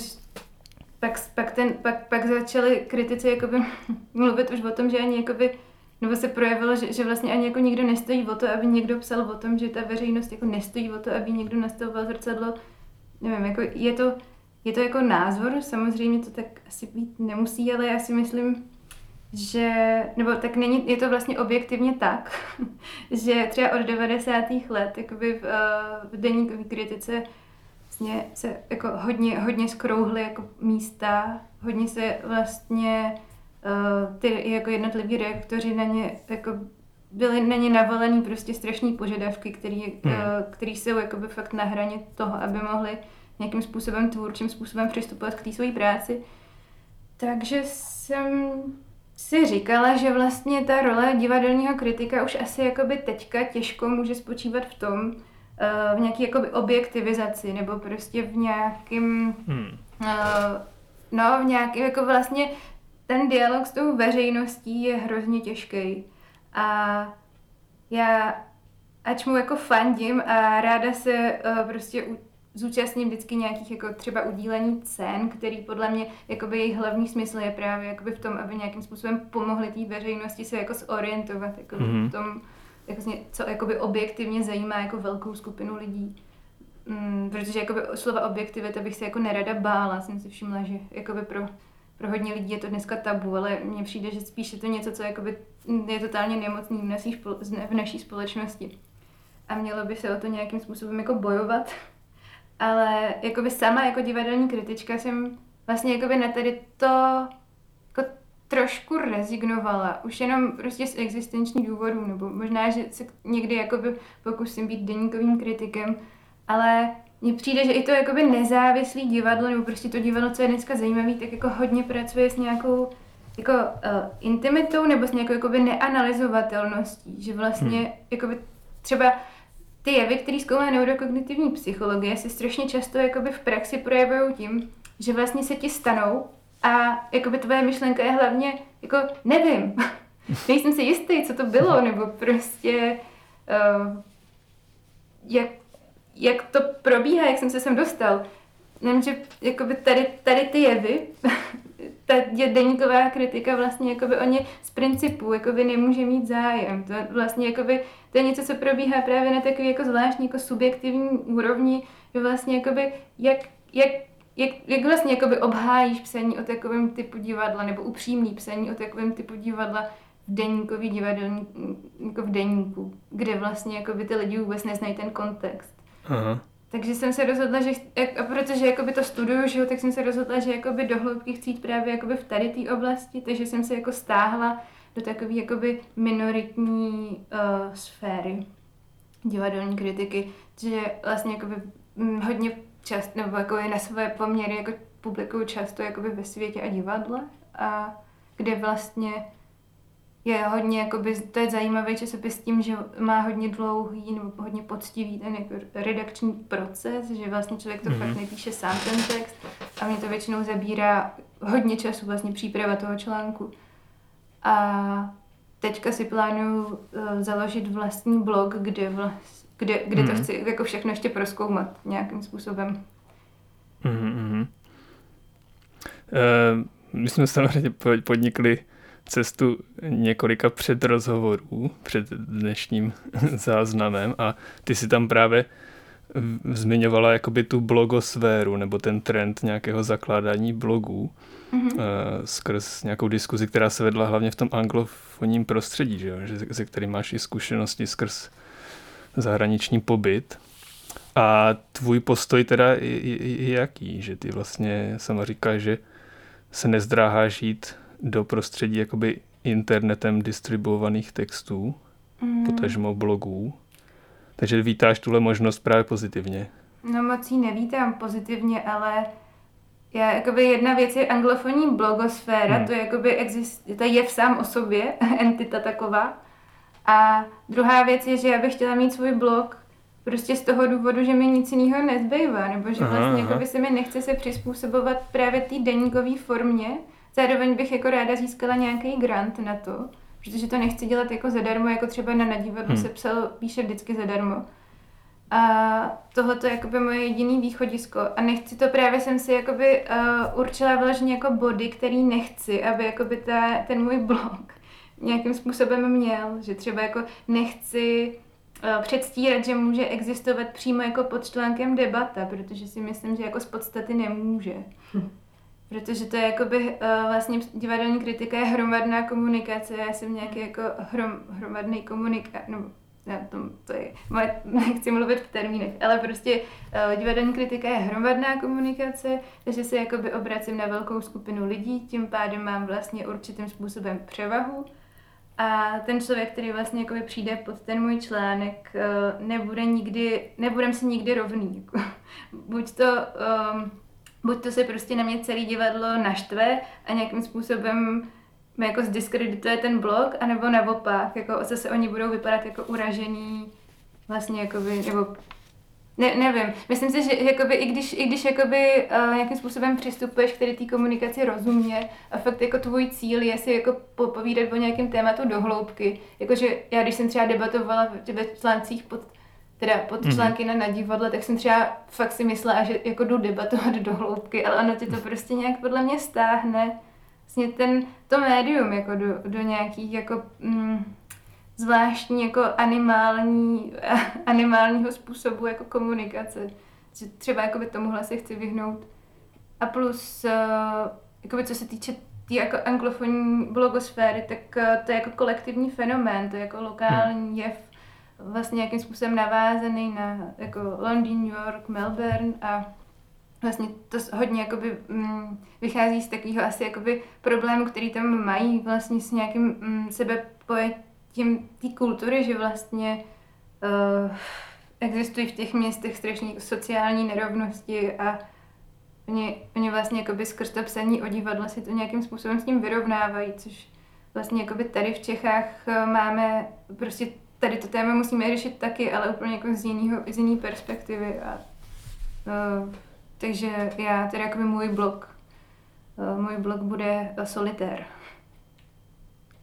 pak, pak, ten, pak, pak začali kritici jakoby mluvit už o tom, že ani jakoby nebo se projevilo, že, že vlastně ani jako nikdo nestojí o to, aby někdo psal o tom, že ta veřejnost jako nestojí o to, aby někdo nastavoval zrcadlo. Nevím, jako je to, je to jako názor, samozřejmě to tak asi být nemusí, ale já si myslím, že, nebo tak není, je to vlastně objektivně tak, že třeba od 90. let jakoby v, uh, v denní kritice vlastně se jako hodně, hodně skrouhly jako místa, hodně se vlastně uh, ty jako jednotliví reaktoři na ně jako byly na ně navalený prostě strašní požadavky, který, hmm. uh, který jsou jakoby fakt na hraně toho, aby mohli nějakým způsobem, tvůrčím způsobem přistupovat k té své práci. Takže jsem si říkala, že vlastně ta role divadelního kritika už asi jakoby teďka těžko může spočívat v tom, uh, v nějaké jakoby objektivizaci, nebo prostě v nějakém, hmm. uh, no v nějakém, jako vlastně ten dialog s tou veřejností je hrozně těžký. A já, ač mu jako fandím a ráda se uh, prostě zúčastním vždycky nějakých jako třeba udílení cen, který podle mě jakoby jejich hlavní smysl je právě jakoby v tom, aby nějakým způsobem pomohli té veřejnosti se jako zorientovat jako mm-hmm. v tom, jako, co jakoby objektivně zajímá jako velkou skupinu lidí. Mm, protože jakoby slova objektivita bych se jako nerada bála, jsem si všimla, že jakoby pro, pro hodně lidí je to dneska tabu, ale mně přijde, že spíš je to něco, co jakoby je totálně nemocný v naší, v naší společnosti. A mělo by se o to nějakým způsobem jako bojovat ale jakoby sama jako divadelní kritička jsem vlastně jakoby na tady to jako trošku rezignovala. Už jenom prostě z existenčních důvodů, nebo možná, že se někdy jakoby pokusím být deníkovým kritikem, ale mně přijde, že i to jakoby nezávislý divadlo, nebo prostě to divadlo, co je dneska zajímavé, tak jako hodně pracuje s nějakou jako uh, intimitou nebo s nějakou jakoby neanalyzovatelností, že vlastně hmm. jakoby třeba ty jevy, které zkoumá neurokognitivní psychologie, se strašně často jakoby v praxi projevují tím, že vlastně se ti stanou a jakoby tvoje myšlenka je hlavně jako nevím, nejsem si jistý, co to bylo, nebo prostě uh, jak, jak to probíhá, jak jsem se sem dostal. Nevím, že jakoby tady, tady ty jevy ta deníková kritika vlastně jakoby o ně z principu jakoby nemůže mít zájem. To vlastně jakoby, to je něco, co probíhá právě na takový jako zvláštní jako subjektivní úrovni, že vlastně jakoby jak, jak jak, jak vlastně jakoby obhájíš psaní o takovém typu divadla, nebo upřímný psaní o takovém typu divadla v deníkový divadelní, jako v deníku, kde vlastně jakoby ty lidi vůbec neznají ten kontext. Aha. Takže jsem se rozhodla, že, a protože jakoby to studuju, že tak jsem se rozhodla, že jakoby do hloubky chci jít právě jakoby v tady té oblasti, takže jsem se jako stáhla do takové jakoby minoritní uh, sféry divadelní kritiky, že vlastně jakoby hm, hodně čas, nebo jako je na své poměry jako publikuju často jakoby ve světě a divadle a kde vlastně je hodně, jakoby, to je zajímavý časopis s tím, že má hodně dlouhý nebo hodně poctivý ten jako redakční proces, že vlastně člověk to mm-hmm. fakt nepíše sám ten text a mě to většinou zabírá hodně času vlastně příprava toho článku. A teďka si plánuju uh, založit vlastní blog, kde, vlast, kde, kde mm-hmm. to mhm. chci jako všechno ještě proskoumat nějakým způsobem. Mm-hmm. Uh, my jsme samozřejmě podnikli cestu několika předrozhovorů před dnešním záznamem a ty si tam právě zmiňovala jakoby tu blogosféru nebo ten trend nějakého zakládání blogů mm-hmm. uh, skrz nějakou diskuzi, která se vedla hlavně v tom anglofonním prostředí, že jo? Že, ze kterým máš i zkušenosti skrz zahraniční pobyt. A tvůj postoj teda je, je, je jaký? Že ty vlastně sama říkáš, že se nezdráháš jít do prostředí jakoby internetem distribuovaných textů, mm. potažmo blogů. Takže vítáš tuhle možnost právě pozitivně. No moc ji nevítám pozitivně, ale já, jakoby jedna věc je anglofonní blogosféra, hmm. to je jakoby exist, to je v sám o sobě, entita taková. A druhá věc je, že já bych chtěla mít svůj blog prostě z toho důvodu, že mi nic jiného nezbývá, nebo že vlastně aha, aha. se mi nechce se přizpůsobovat právě té deníkové formě, Zároveň bych jako ráda získala nějaký grant na to, protože to nechci dělat jako zadarmo, jako třeba na nadívadlu hmm. se psal, píše vždycky zadarmo. A tohle je jakoby moje jediný východisko. A nechci to právě jsem si jakoby uh, určila vyloženě jako body, který nechci, aby jakoby ta, ten můj blog nějakým způsobem měl. Že třeba jako nechci uh, předstírat, že může existovat přímo jako pod článkem debata, protože si myslím, že jako z podstaty nemůže. Hm. Protože to je jakoby uh, vlastně divadelní kritika je hromadná komunikace, já jsem nějaký jako hrom, hromadný komunika, no já tom, to je, moje, nechci mluvit v termínech, ale prostě uh, divadelní kritika je hromadná komunikace, takže se jakoby obracím na velkou skupinu lidí, tím pádem mám vlastně určitým způsobem převahu. A ten člověk, který vlastně jakoby přijde pod ten můj článek, uh, nebude nikdy, nebudem si nikdy rovný. Jako. Buď to um, buď to se prostě na mě celý divadlo naštve a nějakým způsobem mi jako zdiskredituje ten blog, anebo naopak, jako zase oni budou vypadat jako uražený, vlastně jakoby, nebo ne, nevím, myslím si, že jakoby, i když, i když jakoby, uh, nějakým způsobem přistupuješ k té komunikaci rozumně a fakt jako tvůj cíl je si jako popovídat o nějakém tématu do hloubky, jakože já když jsem třeba debatovala ve článcích pod teda pod mhm. články mm-hmm. na divadle, tak jsem třeba fakt si myslela, že jako jdu debatovat do hloubky, ale ono ti to prostě nějak podle mě stáhne vlastně ten, to médium jako do, do nějakých jako mm, zvláštní jako animální, animálního způsobu jako komunikace. Že třeba jakoby tomuhle se chci vyhnout. A plus, uh, jakoby co se týče té jako anglofonní blogosféry, tak uh, to je jako kolektivní fenomén, to je jako lokální jev vlastně nějakým způsobem navázaný na jako Londýn, New York, Melbourne a vlastně to hodně jakoby, mm, vychází z takového asi jakoby problému, který tam mají vlastně s nějakým mm, sebepojetím té kultury, že vlastně uh, existují v těch městech strašně sociální nerovnosti a oni, oni vlastně jakoby skrz to psaní o divadle si to nějakým způsobem s tím vyrovnávají, což vlastně jakoby tady v Čechách eh, máme prostě tady to téma musíme řešit taky, ale úplně jako z, jinýho, z jiný perspektivy. A, uh, takže já, tedy jako můj blog, uh, můj blog bude uh, solitér.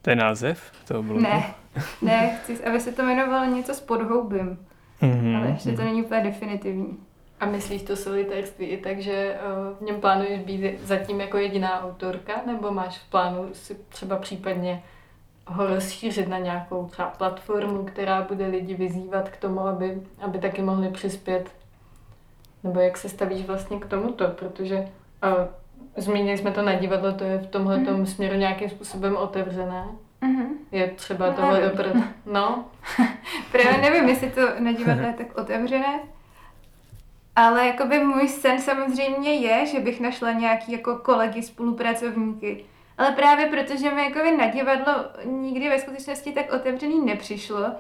To je název toho blogu? Ne, ne, chci, aby se to jmenovalo něco s podhoubím, mm-hmm, ale ještě to není úplně definitivní. A myslíš to solitérství i tak, že v něm plánuješ být zatím jako jediná autorka, nebo máš v plánu si třeba případně ho rozšířit na nějakou třeba platformu, která bude lidi vyzývat k tomu, aby, aby taky mohli přispět? Nebo jak se stavíš vlastně k tomuto? Protože uh, zmínili jsme to na divadlo, to je v tomhle mm. směru nějakým způsobem otevřené. Mm-hmm. Je třeba no, tohle No. Právě nevím, jestli to na divadle je tak otevřené. Ale jakoby můj sen samozřejmě je, že bych našla nějaký jako kolegy, spolupracovníky. Ale právě protože mi jakoby na divadlo nikdy ve skutečnosti tak otevřený nepřišlo,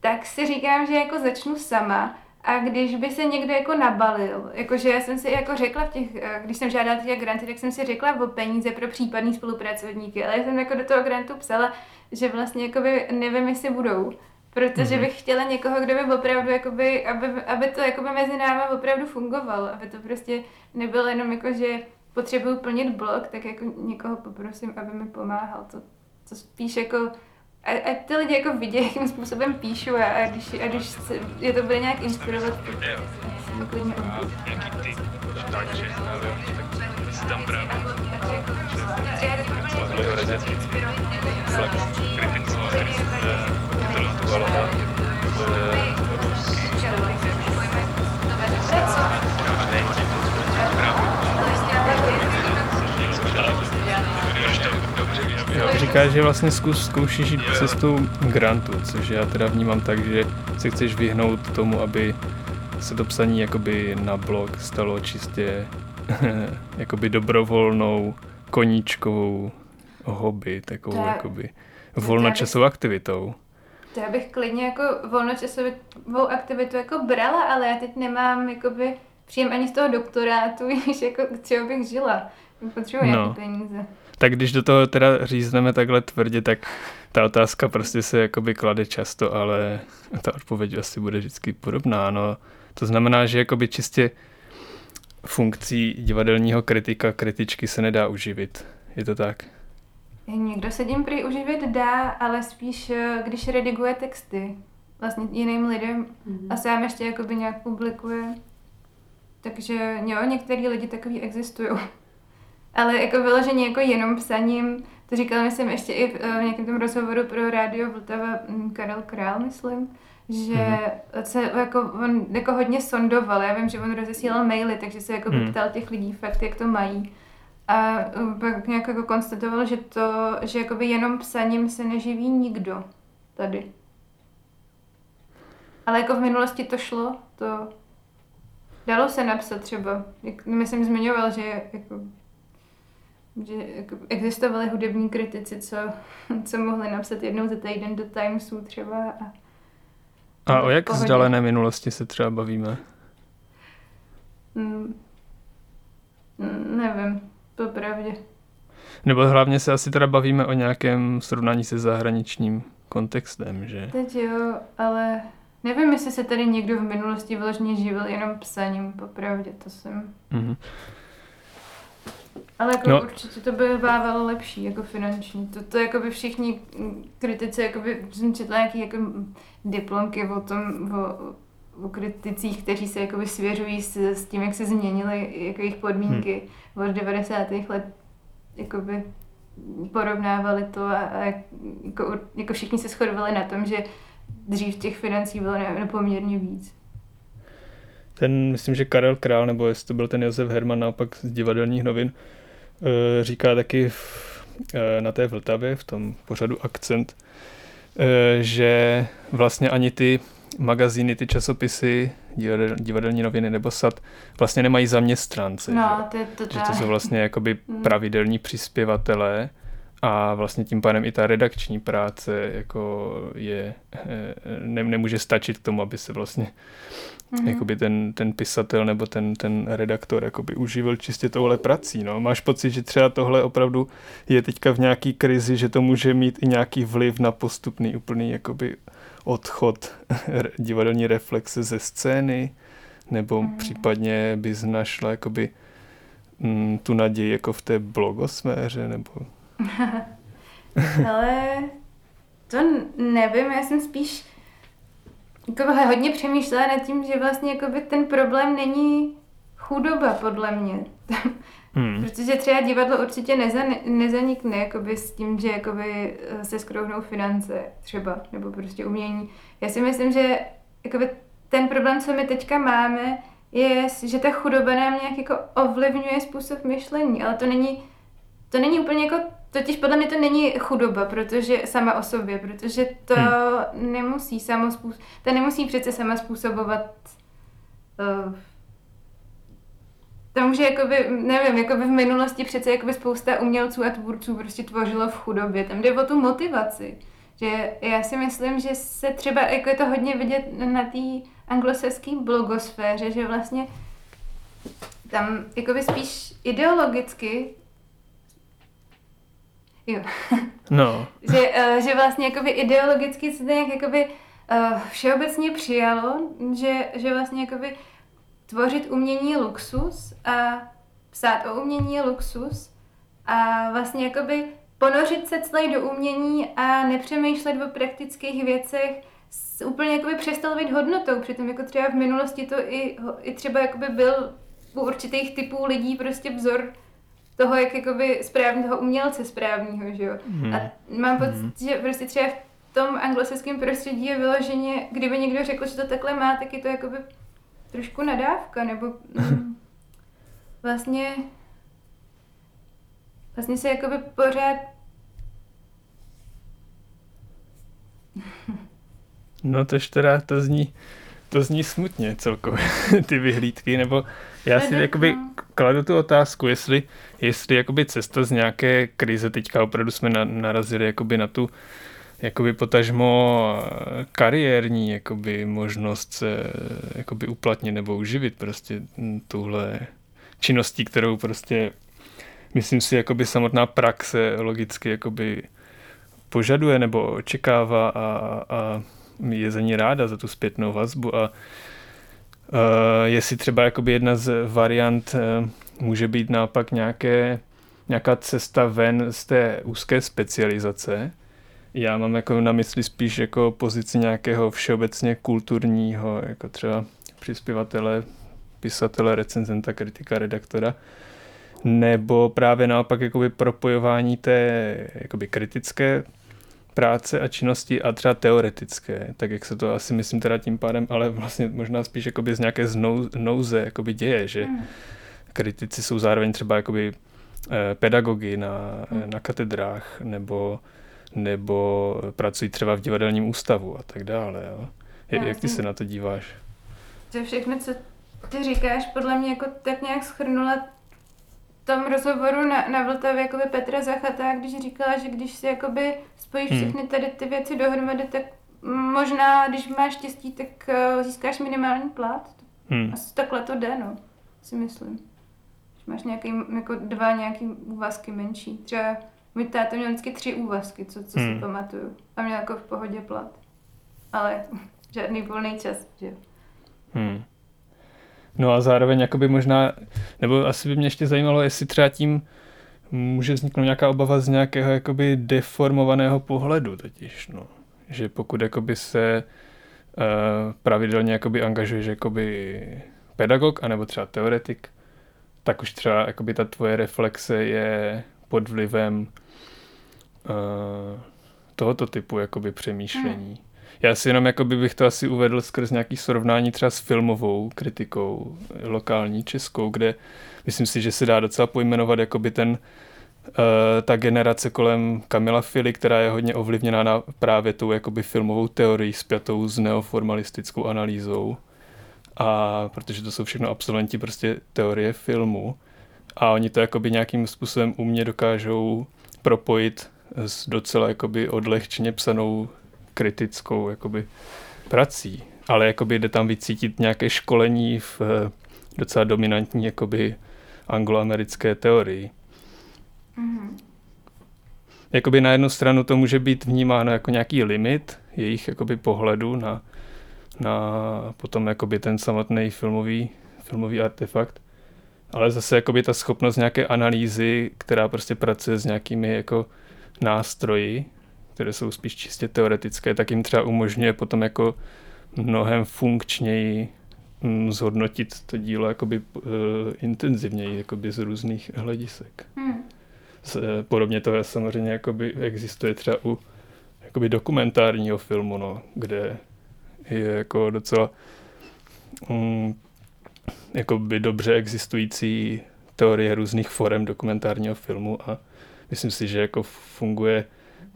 tak si říkám, že jako začnu sama a když by se někdo jako nabalil, jakože já jsem si jako řekla v těch, eh, když jsem žádala těch granty, tak jsem si řekla o peníze pro případný spolupracovníky, ale já jsem jako do toho grantu psala, že vlastně jakoby nevím, jestli budou, protože mm-hmm. bych chtěla někoho, kdo by opravdu, jakoby, aby, aby to jakoby mezi námi opravdu fungovalo, aby to prostě nebylo jenom jako, že potřebuju plnit blok, tak jako někoho poprosím, aby mi pomáhal. To, to spíš jako a, a ty lidi jako vidí, jakým způsobem píšu a, a když, a když se, je to bude nějak inspirovat, tak mi klidně odbiju. Nějaký tak právě, že vlastně zkus, zkoušíš jít cestou grantu, což já teda vnímám tak, že se chceš vyhnout tomu, aby se to psaní jakoby na blog stalo čistě jakoby dobrovolnou koníčkovou hobby, takovou to, jakoby volnočasovou aktivitou. To já bych klidně jako volnočasovou aktivitu jako brala, ale já teď nemám jakoby příjem ani z toho doktorátu, jako čeho bych žila. Potřebuji no. nějaké peníze tak když do toho teda řízneme takhle tvrdě, tak ta otázka prostě se jakoby klade často, ale ta odpověď asi bude vždycky podobná. No. To znamená, že jakoby čistě funkcí divadelního kritika, kritičky se nedá uživit. Je to tak? Někdo se tím prý uživit dá, ale spíš, eh, když rediguje texty vlastně jiným lidem mm-hmm. a sám ještě jakoby nějak publikuje. Takže jo, některý lidi takový existují ale jako vyloženě jako jenom psaním, to říkala myslím ještě i v, eh, v nějakém tom rozhovoru pro rádio Vltava hm, Karel Král, myslím, že mm-hmm. se jako, on jako hodně sondoval, já vím, že on rozesílal maily, takže se jako mm. ptal těch lidí fakt, jak to mají. A eh, pak nějak jako konstatoval, že to, že jakoby jenom psaním se neživí nikdo tady. Ale jako v minulosti to šlo, to dalo se napsat třeba. Jak, myslím, zmiňoval, že jako že existovali hudební kritici, co, co mohli napsat jednou za týden do Timesu třeba. A, a o jak pohodě. vzdálené minulosti se třeba bavíme? Hmm. Nevím, popravdě. Nebo hlavně se asi teda bavíme o nějakém srovnání se zahraničním kontextem, že? Teď jo, ale nevím, jestli se tady někdo v minulosti vyloženě živil jenom psaním, popravdě, to jsem... Mm-hmm. Ale jako no. určitě to by bávalo lepší, jako finanční. To, to jako by všichni kritici, jako by jsem četla nějaký jako diplomky o tom, o, o kriticích, kteří se jakoby svěřují s, s tím, jak se změnily jako jejich podmínky hmm. od 90. let. Jakoby porovnávali to a, a jako, jako všichni se shodovali na tom, že dřív těch financí bylo nepoměrně víc. Ten, myslím, že Karel Král, nebo jestli to byl ten Josef Herman naopak z divadelních novin, Eh, říká taky v, eh, na té Vltavě, v tom pořadu Akcent, eh, že vlastně ani ty magazíny, ty časopisy, divadel, divadelní noviny nebo sad vlastně nemají zaměstnance. No, že? To, to, že to jsou vlastně jakoby hmm. pravidelní přispěvatelé a vlastně tím pádem i ta redakční práce jako je, ne, nemůže stačit k tomu, aby se vlastně mm-hmm. jakoby ten, ten pisatel nebo ten, ten redaktor jakoby uživil čistě touhle prací. No. Máš pocit, že třeba tohle opravdu je teďka v nějaký krizi, že to může mít i nějaký vliv na postupný úplný jakoby odchod divadelní reflexe ze scény, nebo mm-hmm. případně bys našla jakoby mm, tu naději jako v té blogosféře, nebo... Ale to nevím, já jsem spíš jako hodně přemýšlela nad tím, že vlastně jakoby ten problém není chudoba, podle mě. Hmm. Protože třeba divadlo určitě nezan, nezanikne jakoby s tím, že jakoby eh, se skrouhnou finance třeba, nebo prostě umění. Já si myslím, že jakoby ten problém, co my teďka máme, je, že ta chudoba nám nějak jako ovlivňuje způsob myšlení, ale to není, to není úplně jako Totiž podle mě to není chudoba, protože sama o sobě, protože to hmm. nemusí samo způsob, to nemusí přece sama způsobovat uh, tam že jakoby, nevím, jakoby v minulosti přece jakoby spousta umělců a tvůrců prostě tvořilo v chudobě. Tam jde o tu motivaci. Že já si myslím, že se třeba, jako je to hodně vidět na té anglosaské blogosféře, že vlastně tam jakoby spíš ideologicky Jo. No. že, uh, že vlastně jakoby ideologicky se to nějak jakoby uh, všeobecně přijalo, že, že vlastně jakoby tvořit umění je luxus a psát o umění je luxus a vlastně jakoby ponořit se celý do umění a nepřemýšlet o praktických věcech úplně jakoby přestal být hodnotou, přitom jako třeba v minulosti to i, i třeba jakoby byl u určitých typů lidí prostě vzor toho, jak jakoby správně, toho umělce správního, že jo. Hmm. A mám pocit, hmm. že prostě třeba v tom anglosaském prostředí je vyloženě, kdyby někdo řekl, že to takhle má, tak je to jakoby trošku nadávka, nebo mm, vlastně vlastně se jakoby pořád No tož teda to zní, to zní smutně celkově, ty vyhlídky, nebo já si jakoby kladu tu otázku, jestli, jestli jakoby cesta z nějaké krize, teďka opravdu jsme na, narazili jakoby na tu jakoby potažmo kariérní jakoby možnost se jakoby uplatnit nebo uživit prostě tuhle činností, kterou prostě myslím si, jakoby samotná praxe logicky jakoby požaduje nebo očekává a, a je za ní ráda, za tu zpětnou vazbu a jestli třeba jakoby jedna z variant uh, může být naopak nějaké, nějaká cesta ven z té úzké specializace. Já mám jako na mysli spíš jako pozici nějakého všeobecně kulturního, jako třeba přispěvatele, pisatele, recenzenta, kritika, redaktora, nebo právě naopak jakoby propojování té jakoby kritické práce a činnosti a třeba teoretické, tak jak se to asi myslím teda tím pádem, ale vlastně možná spíš jakoby z nějaké nouze jakoby děje, že mm. kritici jsou zároveň třeba jakoby eh, pedagogy na, mm. na katedrách nebo, nebo pracují třeba v divadelním ústavu a tak dále. Jo. Jak, jak ty se na to díváš? To všechno, co ty říkáš, podle mě jako tak nějak schrnula tom rozhovoru na, na Vltavě jakoby Petra Zachata, když říkala, že když si jakoby spojíš hmm. všechny tady ty věci dohromady, tak možná, když máš štěstí, tak uh, získáš minimální plat. Hmm. Asi takhle to jde, no, si myslím. Když máš nějaký, jako dva nějaký úvazky menší. Třeba můj táta měl vždycky tři úvazky, co, co hmm. si pamatuju. A měl jako v pohodě plat. Ale žádný volný čas, že Hmm. No a zároveň jakoby možná, nebo asi by mě ještě zajímalo, jestli třeba tím může vzniknout nějaká obava z nějakého jakoby deformovaného pohledu totiž, no. Že pokud jakoby se uh, pravidelně jakoby angažuješ jakoby pedagog, anebo třeba teoretik, tak už třeba jakoby ta tvoje reflexe je pod vlivem uh, tohoto typu jakoby přemýšlení. Hmm. Já si jenom jako bych to asi uvedl skrz nějaký srovnání třeba s filmovou kritikou lokální českou, kde myslím si, že se dá docela pojmenovat jakoby ten uh, ta generace kolem Kamila Fili, která je hodně ovlivněná na právě tou jakoby filmovou teorií spjatou s neoformalistickou analýzou. A protože to jsou všechno absolventi prostě teorie filmu. A oni to jakoby nějakým způsobem u mě dokážou propojit s docela jakoby odlehčeně psanou kritickou jakoby, prací, ale jakoby jde tam vycítit nějaké školení v eh, docela dominantní jakoby, angloamerické teorii. Mm-hmm. Jakoby na jednu stranu to může být vnímáno jako nějaký limit jejich jakoby, pohledu na, na potom jakoby ten samotný filmový, filmový artefakt, ale zase jakoby ta schopnost nějaké analýzy, která prostě pracuje s nějakými jako nástroji, které jsou spíš čistě teoretické, tak jim třeba umožňuje potom jako mnohem funkčněji mm, zhodnotit to dílo jakoby uh, intenzivněji, jakoby z různých hledisek. Hmm. Eh, podobně to samozřejmě jakoby existuje třeba u jakoby dokumentárního filmu, no, kde je jako docela um, jakoby dobře existující teorie různých forem dokumentárního filmu a myslím si, že jako funguje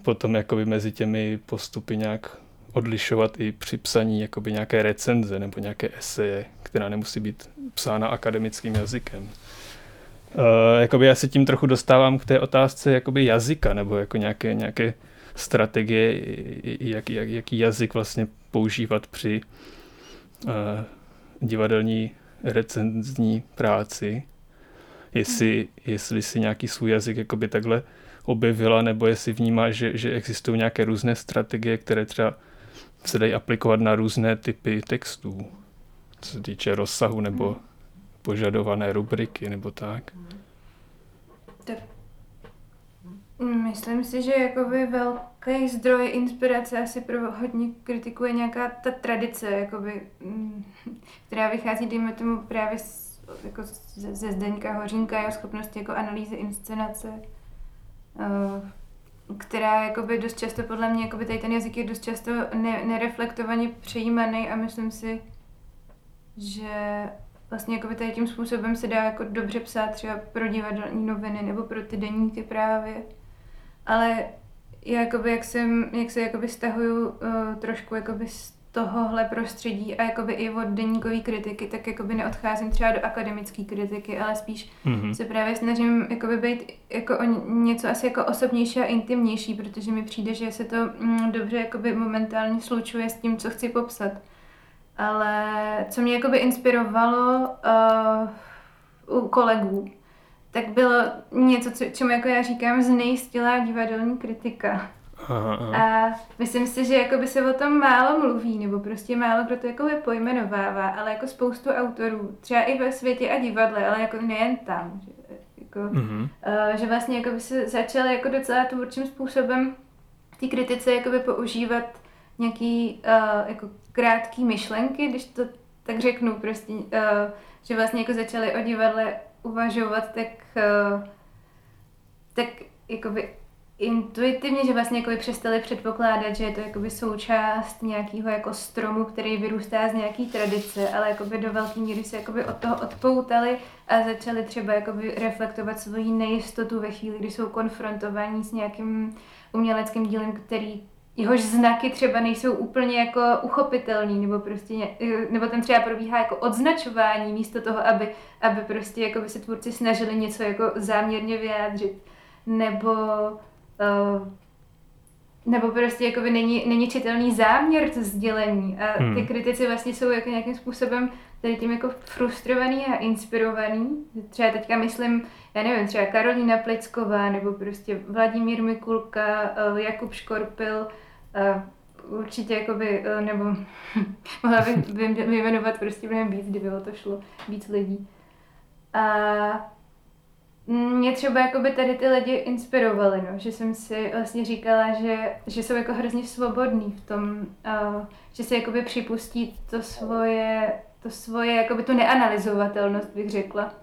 potom jakoby mezi těmi postupy nějak odlišovat i při psaní jakoby nějaké recenze nebo nějaké eseje, která nemusí být psána akademickým jazykem. Uh, jakoby já se tím trochu dostávám k té otázce jakoby jazyka, nebo jako nějaké, nějaké strategie, jak, jak, jaký jazyk vlastně používat při uh, divadelní recenzní práci. Jestli, jestli si nějaký svůj jazyk jakoby takhle objevila, nebo jestli vnímá, že, že existují nějaké různé strategie, které třeba se dají aplikovat na různé typy textů, co se týče rozsahu nebo požadované rubriky nebo tak. Tak myslím si, že jakoby velký zdroj inspirace asi pro hodně kritiků je nějaká ta tradice, jakoby, mm, která vychází, dejme tomu, právě z, jako ze Zdeňka Hořínka, jeho schopnosti jako analýzy inscenace, která jakoby dost často, podle mě, jakoby tady ten jazyk je dost často ne, nereflektovaně přejímaný a myslím si, že vlastně jakoby tady tím způsobem se dá jako dobře psát třeba pro divadelní noviny nebo pro ty denníky právě. Ale já jakoby, jak, jsem, jak se jakoby stahuju uh, trošku jakoby z tohohle prostředí a jakoby i od denníkové kritiky, tak jakoby neodcházím třeba do akademické kritiky, ale spíš mm-hmm. se právě snažím jakoby být jako o něco asi jako osobnější a intimnější, protože mi přijde, že se to mm, dobře jakoby momentálně slučuje s tím, co chci popsat. Ale co mě jakoby inspirovalo uh, u kolegů, tak bylo něco, co, čemu jako já říkám znejistilá divadelní kritika. Aha, aha. A myslím si, že jakoby se o tom málo mluví, nebo prostě málo kdo to jakoby pojmenovává, ale jako spoustu autorů, třeba i ve světě a divadle, ale jako nejen tam. Že, jako, mm-hmm. uh, že vlastně jakoby se začaly jako docela tvůrčím způsobem ty kritice jakoby používat nějaký uh, jako krátký myšlenky, když to tak řeknu prostě, uh, že vlastně jako začali o divadle uvažovat, tak, uh, tak jakoby intuitivně, že vlastně jakoby přestali předpokládat, že je to jakoby součást nějakého jako stromu, který vyrůstá z nějaký tradice, ale jakoby do velké míry se jakoby od toho odpoutali a začali třeba jakoby reflektovat svoji nejistotu ve chvíli, kdy jsou konfrontovaní s nějakým uměleckým dílem, který jehož znaky třeba nejsou úplně jako uchopitelný, nebo prostě, nebo tam třeba probíhá jako odznačování místo toho, aby, aby prostě jako by se tvůrci snažili něco jako záměrně vyjádřit, nebo nebo prostě jako by není, není čitelný záměr to sdělení a ty hmm. kritici vlastně jsou jako nějakým způsobem tady tím jako frustrovaný a inspirovaný. Třeba teďka myslím, já nevím, třeba Karolína Plicková nebo prostě Vladimír Mikulka, eh, Jakub Škorpil, eh, určitě jakoby, eh, nebo mohla bych vyjmenovat prostě mnohem víc, kdyby o to šlo víc lidí. A mě třeba jakoby tady ty lidi inspirovaly, no, že jsem si vlastně říkala, že, že jsou jako hrozně svobodní v tom, uh, že si jakoby připustí to svoje, to svoje, jakoby tu neanalyzovatelnost, bych řekla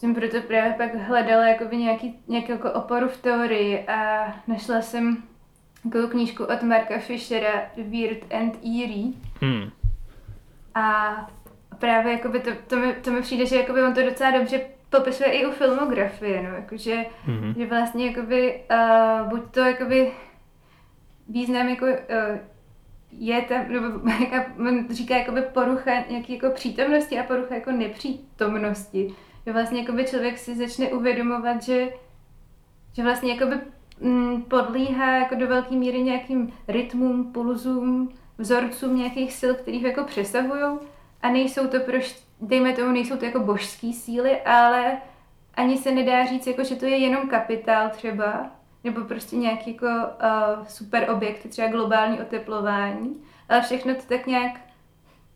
jsem proto právě pak hledala jakoby nějaký, nějaký jako oporu v teorii a našla jsem takovou knížku od Marka Fischera Weird and Eerie. Hmm. A právě jakoby to, to, mi, to mi přijde, že jakoby on to docela dobře popisuje i u filmografie, no, jakože, mm-hmm. že vlastně jakoby, uh, buď to jakoby význam jako uh, je tam, nebo jaká, on říká jakoby porucha nějaký jako přítomnosti a porucha jako nepřítomnosti že vlastně jakoby člověk si začne uvědomovat, že, že vlastně jakoby mm, podlíhá jako do velké míry nějakým rytmům, pulzům, vzorcům nějakých sil, kterých jako přesahují a nejsou to proš, dejme tomu, nejsou to jako božský síly, ale ani se nedá říct, jako, že to je jenom kapitál třeba, nebo prostě nějaký jako uh, super objekty, třeba globální oteplování, ale všechno to tak nějak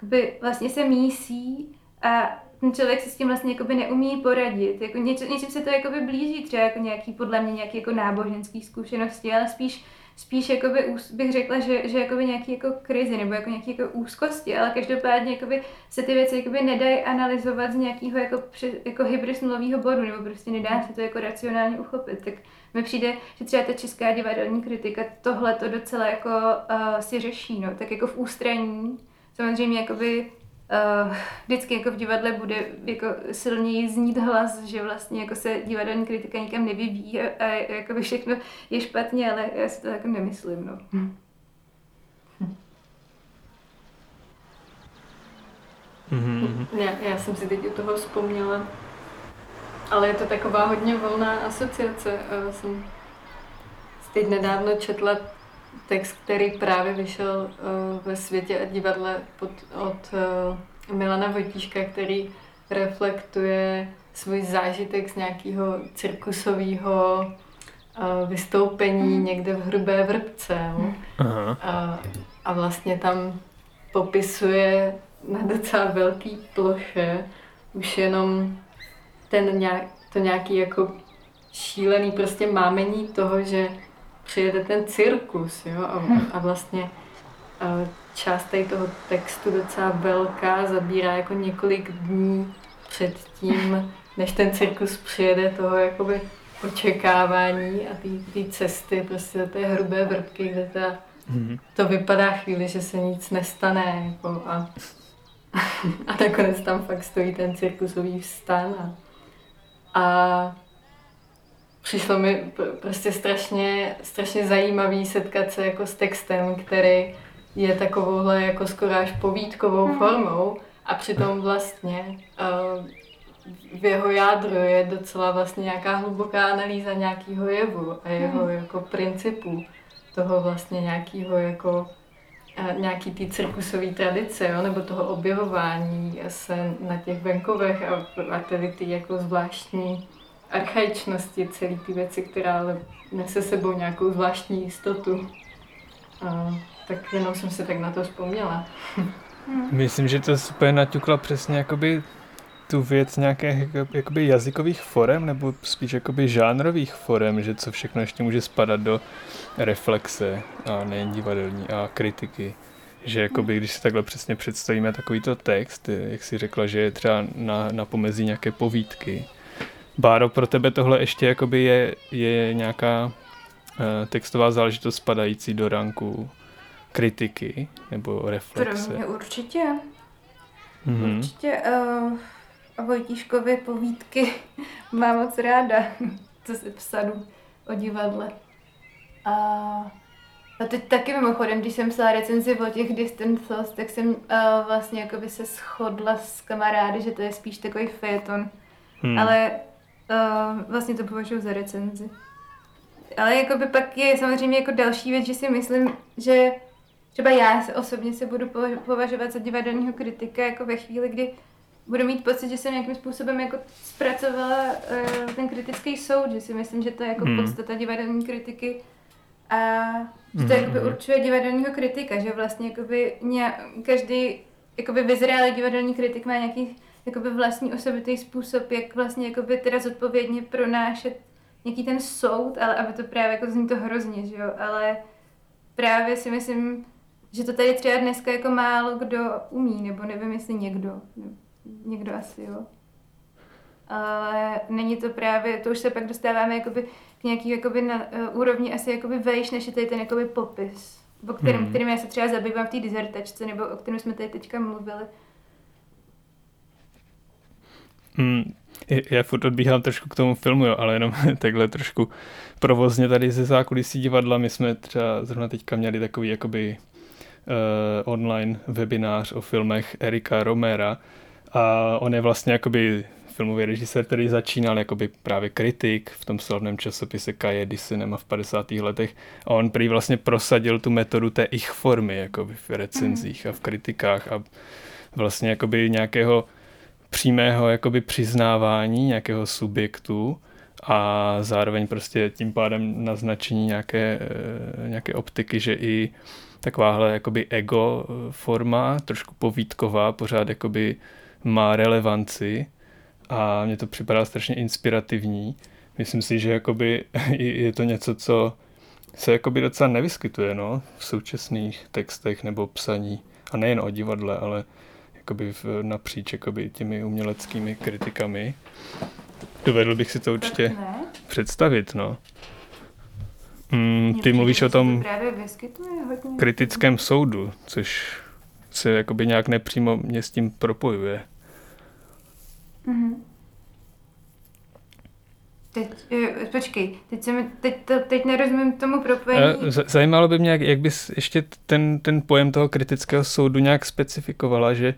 by vlastně se mísí a ten člověk si s tím vlastně jakoby neumí poradit. Jako něč, něčem se to jakoby blíží třeba jako nějaký, podle mě nějaký jako náboženský zkušenosti, ale spíš spíš jakoby, bych řekla, že, že jakoby nějaký jako krizi nebo jako nějaký jako úzkosti, ale každopádně jakoby se ty věci jakoby nedají analyzovat z nějakého jako, jako hybris nulového bodu, nebo prostě nedá se to jako racionálně uchopit. Tak mi přijde, že třeba ta česká divadelní kritika tohle to docela jako uh, si řeší, no, tak jako v ústraní. Samozřejmě jakoby uh, vždycky jako v divadle bude jako silněji znít hlas, že vlastně jako se divadelní kritika nikam nevyvíjí a, a jako by všechno je špatně, ale já si to jako nemyslím. No. Hmm. Mm-hmm. Já, já jsem si teď u toho vzpomněla ale je to taková hodně volná asociace. Uh, jsem teď nedávno četla text, který právě vyšel uh, ve světě a divadle pod, od uh, Milana Vojtíška, který reflektuje svůj zážitek z nějakého cirkusového uh, vystoupení mm. někde v Hrubé Vrbce. Aha. A, a vlastně tam popisuje na docela velký ploše už jenom ten nějak, to nějaký jako šílený prostě mámení toho, že přijede ten cirkus, jo, a, a vlastně a část tady toho textu docela velká, zabírá jako několik dní před tím, než ten cirkus přijede, toho jakoby očekávání a ty cesty prostě do té hrubé vrbky, kde ta, mm-hmm. to vypadá chvíli, že se nic nestane jako a, a nakonec tam fakt stojí ten cirkusový vstan a, a přišlo mi prostě strašně, strašně zajímavý setkat se jako s textem, který je takovouhle jako skoro až povídkovou mhm. formou a přitom vlastně uh, v jeho jádru je docela vlastně nějaká hluboká analýza nějakého jevu a jeho mhm. jako principů toho vlastně nějakého jako uh, nějaký ty cirkusové tradice, jo, nebo toho objevování se na těch venkovech a, a tedy ty jako zvláštní archaičnosti celé ty věci, která ale nese sebou nějakou zvláštní jistotu. A, tak jenom jsem se tak na to vzpomněla. Myslím, že to super naťukla přesně jakoby tu věc nějakých jakoby jazykových forem nebo spíš jakoby žánrových forem, že co všechno ještě může spadat do reflexe a nejen divadelní a kritiky. Že jakoby, když si takhle přesně představíme takovýto text, jak si řekla, že je třeba na, na pomezí nějaké povídky, Báro, pro tebe tohle ještě jakoby je, je nějaká uh, textová záležitost spadající do ranku kritiky nebo reflexe? Pro mě určitě. Mm-hmm. Určitě. Uh, a Vojtíškovy povídky mám moc ráda, co se psadu o divadle. A, a teď taky mimochodem, když jsem psala recenzi o těch Distant Thoughts, tak jsem uh, vlastně jakoby se shodla s kamarády, že to je spíš takový fejeton. Hmm. Ale uh, vlastně to považuji za recenzi. Ale jakoby pak je samozřejmě jako další věc, že si myslím, že třeba já se osobně se budu považovat za divadelního kritika jako ve chvíli, kdy budu mít pocit, že jsem nějakým způsobem jako zpracovala uh, ten kritický soud, že si myslím, že to je jako hmm. podstata divadelní kritiky a že to hmm. jakoby určuje divadelního kritika, že vlastně jakoby ně, každý jakoby vyzrálý divadelní kritik má nějaký jakoby vlastní osobitý způsob, jak vlastně jakoby teda zodpovědně pronášet nějaký ten soud, ale aby to právě jako zní to hrozně, že jo, ale právě si myslím, že to tady třeba dneska jako málo kdo umí, nebo nevím, jestli někdo, někdo asi, jo. Ale není to právě, to už se pak dostáváme jakoby k nějaký jakoby na uh, úrovni asi jakoby vejš, než je tady ten jakoby popis, o kterém, hmm. kterým já se třeba zabývám v té dizertačce, nebo o kterém jsme tady teďka mluvili, Mm, já furt odbíhám trošku k tomu filmu, jo, ale jenom takhle trošku provozně tady ze zákulisí divadla. My jsme třeba zrovna teďka měli takový jakoby uh, online webinář o filmech Erika Romera a on je vlastně jakoby filmový režisér, který začínal jakoby právě kritik v tom slavném časopise Kaje Cinema v 50. letech a on prý vlastně prosadil tu metodu té ich formy jakoby v recenzích a v kritikách a vlastně jakoby nějakého přímého jakoby přiznávání nějakého subjektu a zároveň prostě tím pádem naznačení nějaké, eh, nějaké optiky, že i takováhle jakoby ego forma, trošku povídková, pořád jakoby má relevanci a mně to připadá strašně inspirativní. Myslím si, že jakoby je to něco, co se jakoby docela nevyskytuje no, v současných textech nebo psaní. A nejen o divadle, ale jakoby v, napříč jakoby těmi uměleckými kritikami. Dovedl bych si to určitě představit, no. Mm, ty mluvíš o tom kritickém soudu, což se jakoby nějak nepřímo mě s tím propojuje. Mm-hmm. Teď, eh, počkej, teď, jsem, teď, to, teď nerozumím tomu propojení. Eh, zajímalo by mě, jak, jak bys ještě ten, ten pojem toho kritického soudu nějak specifikovala, že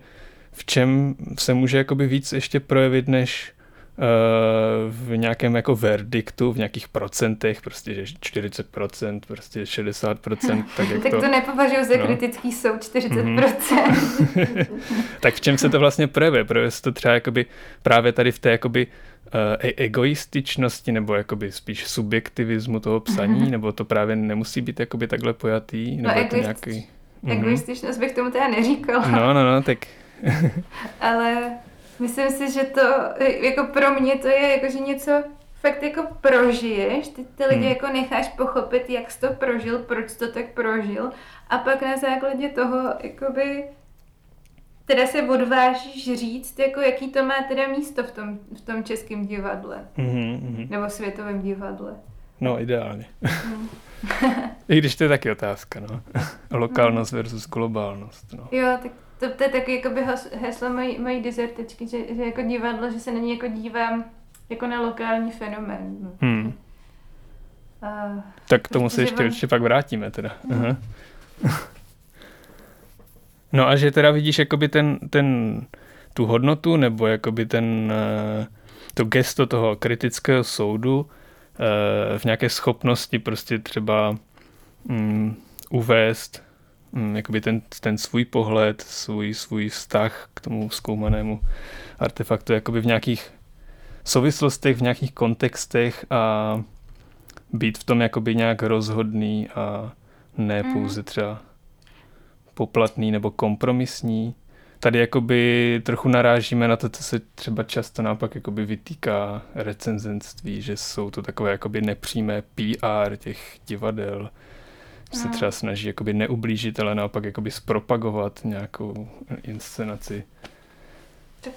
v čem se může jakoby víc ještě projevit, než v nějakém jako verdiktu, v nějakých procentech, prostě že 40%, prostě 60%, tak jak tak to, to nepovažuji za no. kritický soud 40%. Mm-hmm. tak v čem se to vlastně projevuje? Projevuje se to třeba jakoby právě tady v té jakoby uh, egoističnosti nebo jakoby spíš subjektivismu toho psaní, mm-hmm. nebo to právě nemusí být jakoby takhle pojatý? Nebo no, je to nějaký... Egoističnost bych tomu teda neříkala. No, no, no, tak... Ale Myslím si, že to, jako pro mě to je jako, že něco fakt jako prožiješ, ty ty lidi hmm. jako necháš pochopit, jak jsi to prožil, proč jsi to tak prožil a pak na základě toho jakoby teda se odvážíš říct, jako jaký to má teda místo v tom, v tom českém divadle. Mm-hmm. Nebo světovém divadle. No, ideálně. Mm. I když to je taky otázka, no. Lokálnost versus globálnost, no. Jo, tak to, to je taky jakoby heslo mojí, mojí dizertečky, že, že jako divadlo, že se na ní jako dívám jako na lokální fenomén. Hmm. Uh, tak k tomu se ještě on... určitě pak vrátíme teda. Hmm. Aha. No a že teda vidíš jakoby ten, ten tu hodnotu nebo jakoby ten uh, to gesto toho kritického soudu uh, v nějaké schopnosti prostě třeba um, uvést Mm, jakoby ten, ten svůj pohled, svůj, svůj vztah k tomu zkoumanému artefaktu jakoby v nějakých souvislostech, v nějakých kontextech a být v tom jakoby nějak rozhodný a ne mm. pouze třeba poplatný nebo kompromisní. Tady jakoby trochu narážíme na to, co se třeba často naopak jakoby vytýká recenzenství, že jsou to takové jakoby nepřímé PR těch divadel, se třeba snaží jakoby neublížit, ale naopak jakoby zpropagovat nějakou inscenaci. Tak,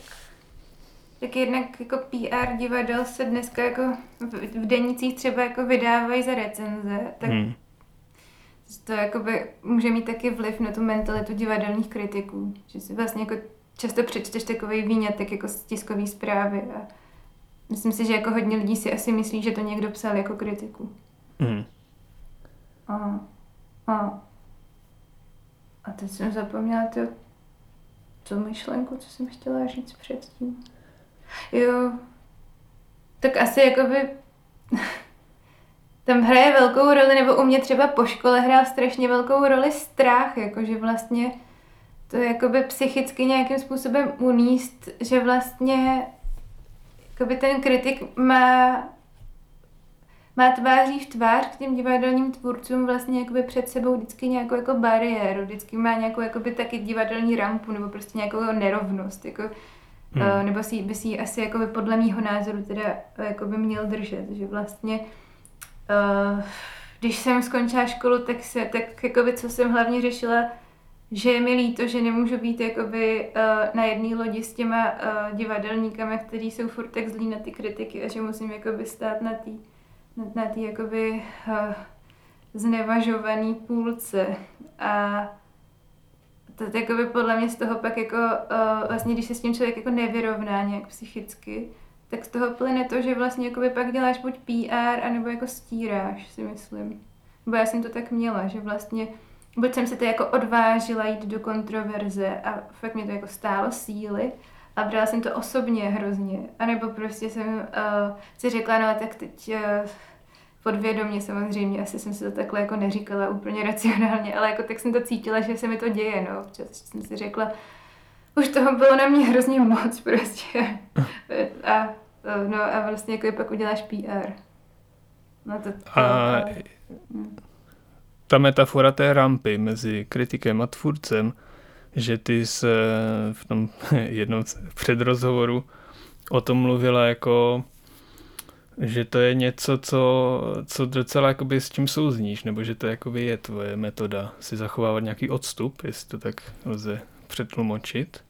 tak jednak jako PR divadel se dneska jako v, v denicích třeba jako vydávají za recenze, tak hmm. To jakoby může mít taky vliv na tu mentalitu divadelních kritiků, že si vlastně jako často přečteš takový výňatek jako z tiskové zprávy a myslím si, že jako hodně lidí si asi myslí, že to někdo psal jako kritiku. Hmm. A a, a teď jsem zapomněla tu, tu myšlenku, co jsem chtěla říct předtím. Jo, tak asi jakoby tam hraje velkou roli, nebo u mě třeba po škole hrál strašně velkou roli strach, jakože vlastně to jakoby psychicky nějakým způsobem uníst, že vlastně jakoby ten kritik má má tváří v tvář k těm divadelním tvůrcům vlastně jakoby před sebou vždycky nějakou jako bariéru, vždycky má nějakou jakoby taky divadelní rampu nebo prostě nějakou nerovnost, jako, hmm. uh, nebo si, by si ji asi jakoby podle mýho názoru teda uh, jakoby měl držet, že vlastně uh, když jsem skončila školu, tak se, tak jakoby co jsem hlavně řešila, že je mi líto, že nemůžu být jakoby uh, na jedné lodi s těma uh, divadelníkama, kteří jsou furt tak zlí na ty kritiky a že musím jakoby stát na té na té jakoby uh, znevažovaný půlce. A to, to jakoby podle mě z toho pak jako uh, vlastně, když se s tím člověk jako nevyrovná nějak psychicky, tak z toho plyne to, že vlastně jakoby pak děláš buď PR, anebo jako stíráš, si myslím. Bo já jsem to tak měla, že vlastně buď jsem se to jako odvážila jít do kontroverze a fakt mě to jako stálo síly, a brala jsem to osobně hrozně. A nebo prostě jsem uh, si řekla, no tak teď uh, podvědomě samozřejmě, asi jsem si to takhle jako neříkala úplně racionálně, ale jako tak jsem to cítila, že se mi to děje, no. Občas jsem si řekla, už toho bylo na mě hrozně moc prostě. A, no a vlastně jako pak uděláš PR. No to, to, a hm. ta metafora té rampy mezi kritikem a tvůrcem, že ty se v tom jednom předrozhovoru o tom mluvila jako že to je něco, co, co docela jakoby s čím souzníš, nebo že to jakoby je tvoje metoda si zachovávat nějaký odstup, jestli to tak lze přetlumočit.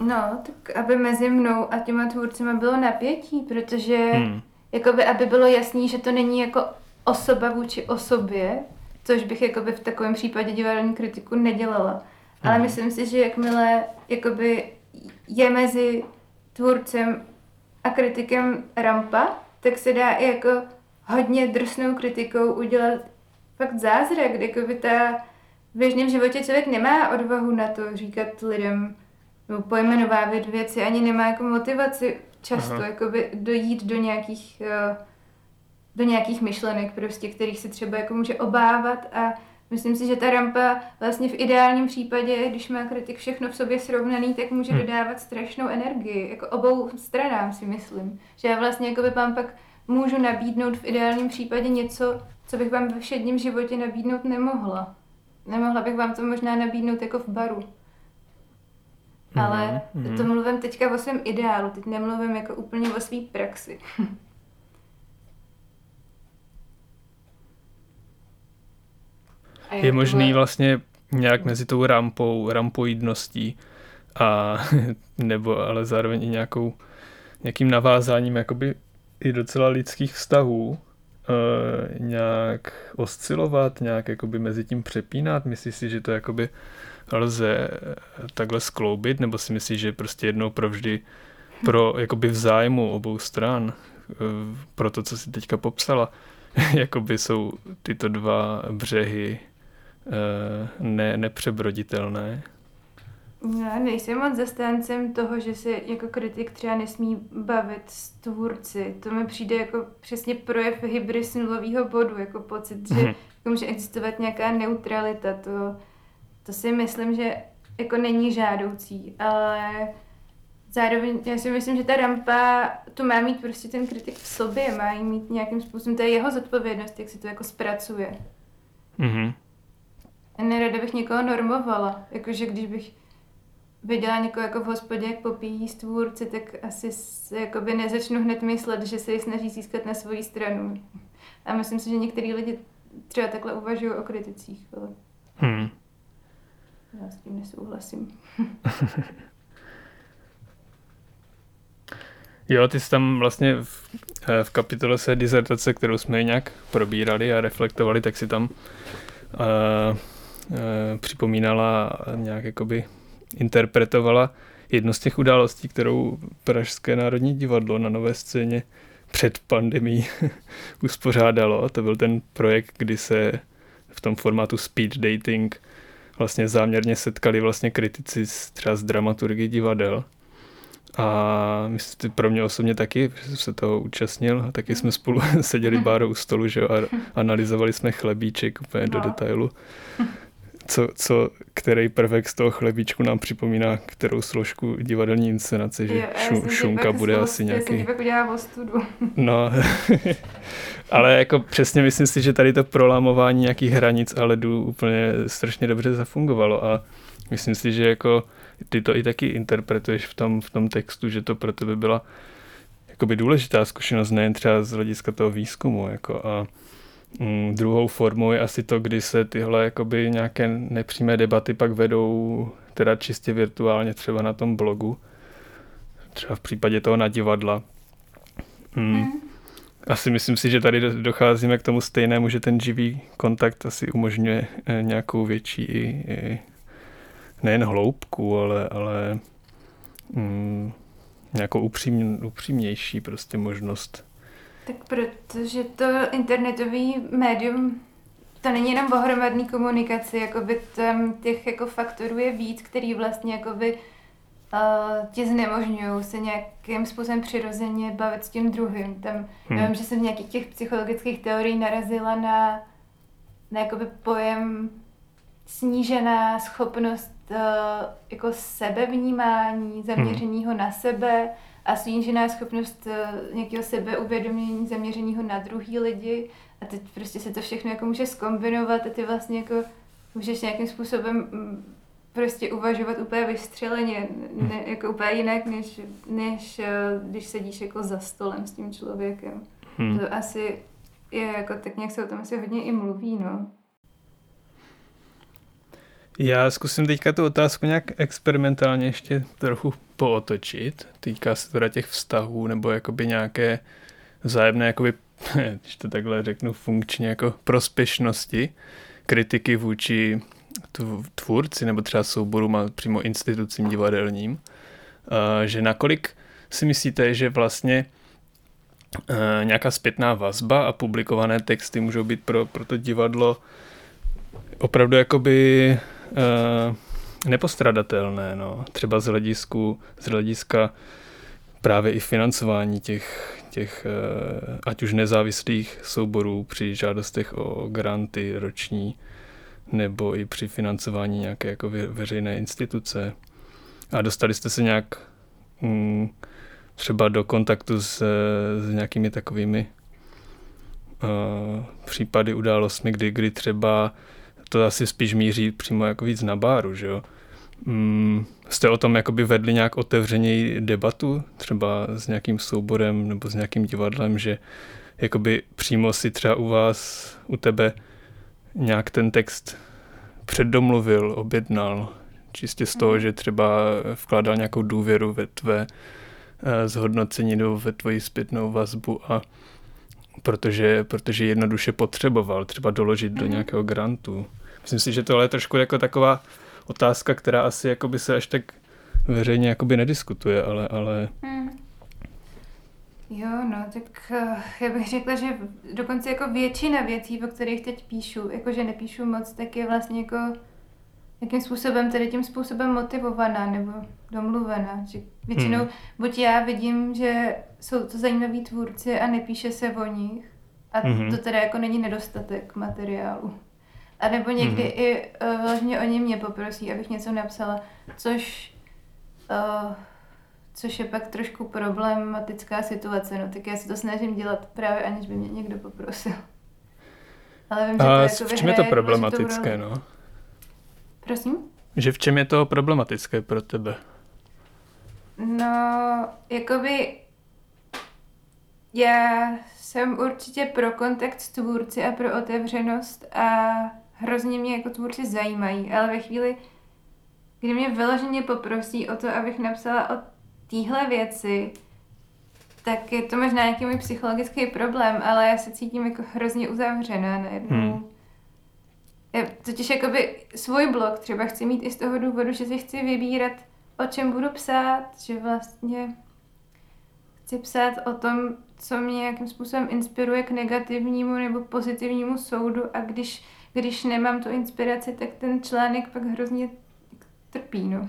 No, tak aby mezi mnou a těma tvůrcima bylo napětí, protože hmm. jakoby, aby bylo jasný, že to není jako osoba vůči osobě, což bych jakoby v takovém případě divadelní kritiku nedělala. Ale hmm. myslím si, že jakmile jakoby je mezi tvůrcem a kritikem rampa, tak se dá i jako hodně drsnou kritikou udělat fakt zázrak, by ta v běžném životě člověk nemá odvahu na to říkat lidem, nebo pojmenovávat věci, ani nemá jako motivaci často Aha. jakoby dojít do nějakých eh, do nějakých myšlenek prostě, kterých se třeba jako může obávat a myslím si, že ta rampa vlastně v ideálním případě, když má kritik všechno v sobě srovnaný, tak může Hmm. dodávat strašnou energii, jako obou stranám si myslím. Že já vlastně jako vám pak můžu nabídnout v ideálním případě něco, co bych vám ve všedním životě nabídnout nemohla. Nemohla bych vám to možná nabídnout jako v baru. Ale mhm. to mluvím teďka o svém ideálu, teď nemluvím jako úplně o své praxi. Je možný vlastně nějak mezi tou rampou, rampoidností a nebo ale zároveň i nějakou, nějakým navázáním jakoby i docela lidských vztahů e, nějak oscilovat, nějak jakoby mezi tím přepínat? Myslíš si, že to jakoby lze takhle skloubit, nebo si myslíš, že prostě jednou provždy pro jakoby v zájmu obou stran, e, pro to, co si teďka popsala, jakoby jsou tyto dva břehy eh, ne, nepřebroditelné. Já nejsem moc zastáncem toho, že se jako kritik třeba nesmí bavit s tvůrci. To mi přijde jako přesně projev hybris nulového bodu, jako pocit, že jako může existovat nějaká neutralita. To, to si myslím, že jako není žádoucí, ale zároveň já si myslím, že ta rampa tu má mít prostě ten kritik v sobě, má jí mít nějakým způsobem, to je jeho zodpovědnost, jak si to jako zpracuje. Mhm. A nerada bych někoho normovala. Jakože když bych viděla někoho jako v hospodě, jak popíjí stvůrci, tak asi se jakoby nezačnu hned myslet, že se ji snaží získat na svoji stranu. A myslím si, že některý lidi třeba takhle uvažují o kriticích, ale Hmm. Já s tím nesouhlasím. Jo, ty jsi tam vlastně v, eh, v kapitole se dizertace, kterou jsme nějak probírali a reflektovali, tak si tam uh, uh, připomínala nějak jakoby interpretovala jednu z těch událostí, kterou Pražské národní divadlo na nové scéně před pandemí uspořádalo. To byl ten projekt, kdy se v tom formátu speed dating vlastně záměrně setkali vlastně kritici z, třeba z dramaturgy divadel. A myslím, pro mě osobně taky, že jsem se toho účastnil, a taky jsme spolu seděli báro u stolu, že jo, a analyzovali jsme chlebíček úplně do No. detailu. Co, co, který prvek z toho chlebíčku nám připomíná, kterou složku divadelní inscenace, že Jo, já šu, pak bude zlo- asi Já jsem nějaký... ostudu. No, ale jako přesně myslím si, že tady to prolamování nějakých hranic a ledů úplně strašně dobře zafungovalo a myslím si, že jako ty to i taky interpretuješ v tom, v tom textu, že to pro tebe byla jakoby důležitá zkušenost, nejen třeba z hlediska toho výzkumu, jako a mm, druhou formou je asi to, kdy se tyhle jakoby nějaké nepřímé debaty pak vedou teda čistě virtuálně třeba na tom blogu, třeba v případě toho na divadla. Mm. Asi myslím si, že tady do- docházíme k tomu stejnému, že ten živý kontakt asi umožňuje eh, nějakou větší i, i nejen hloubku, ale, ale mm, nějakou upřím, upřímnější prostě možnost. Tak protože to internetový médium, to není jenom o hromadný komunikaci, jakoby tam těch jako faktorů je víc, který vlastně jakoby uh, ti znemožňují se nějakým způsobem přirozeně bavit s tím druhým. Tam, Hmm. hmm. já vím, že jsem v nějakých těch psychologických teorií narazila na, na jakoby pojem snížená schopnost uh, jako sebevnímání, zaměřeného na sebe a snížená schopnost uh, nějakého sebeuvědomění zaměřeného na druhý lidi a teď prostě se to všechno jako může skombinovat a ty vlastně jako můžeš nějakým způsobem mm, prostě uvažovat úplně vystřeleně, ne, jako úplně jinak, než, než eh, když sedíš jako za stolem s tím člověkem. Hmm. To asi je jako, tak nějak se o tom asi hodně i mluví, no. Já zkusím teďka tu otázku nějak experimentálně ještě trochu pootočit. Týká se teda těch vztahů nebo jakoby nějaké vzájemné, jakoby, když to takhle řeknu funkčně, jako prospěšnosti kritiky vůči tv- tvůrci nebo třeba souborům a přímo institucím divadelním. Že nakolik si myslíte, že vlastně nějaká zpětná vazba a publikované texty můžou být pro, pro to divadlo opravdu jakoby nepostradatelné, no. Třeba z, hledisku, z hlediska právě i financování těch, těch eh, ať už nezávislých souborů při žádostech o granty roční, nebo i při financování nějaké jako veřejné instituce. A dostali jste se nějak mm, třeba do kontaktu s, s nějakými takovými uh, případy, událostmi, kdy, kdy třeba to asi spíš míří přímo jako víc na báru, že jo? Mm, jste o tom jakoby vedli nějak otevřeněji debatu, třeba s nějakým souborem nebo s nějakým divadlem, že jakoby přímo si třeba u vás, u tebe nějak ten text předdomluvil, objednal, čistě z toho, mhm. že třeba vkládal nějakou důvěru ve tvé eh, zhodnocení nebo ve tvoji zpětnou vazbu a protože, protože jednoduše potřeboval třeba doložit do mhm. nějakého grantu. Myslím si, že tohle je trošku jako taková otázka, která asi jakoby se až tak veřejně jakoby nediskutuje, ale... ale... Hmm. Jo, no, tak uh, já bych řekla, že dokonce jako většina věcí, o kterých teď píšu, jakože nepíšu moc, tak je vlastně jako jakým způsobem, tedy tím způsobem motivovaná nebo domluvená. Že většinou hmm. buď já vidím, že jsou to zajímaví tvůrci a nepíše se o nich, a hmm. to teda jako není nedostatek materiálu. A nebo někdy mm-hmm. i uh, vlastně oni mě poprosí, abych něco napsala, což, uh, což je pak trošku problematická situace, no tak já se to snažím dělat právě aniž by mě někdo poprosil. Ale vím, že A to jako v čem je to problematické, no? Prosím? Že v čem je to problematické pro tebe? No, jakoby já jsem určitě pro kontakt s tvůrci a pro otevřenost a hrozně mě jako tvůrci zajímají, ale ve chvíli, kdy mě vyloženě poprosí o to, abych napsala o téhle věci, tak je to možná nějaký můj psychologický problém, ale já se cítím jako hrozně uzavřená najednou. Hmm. Já totiž jakoby svůj blog třeba chci mít i z toho důvodu, že si chci vybírat, o čem budu psát, že vlastně chci psát o tom, co mě nějakým způsobem inspiruje k negativnímu nebo pozitivnímu soudu a když když nemám tu inspiraci, tak ten článek pak hrozně trpí, no.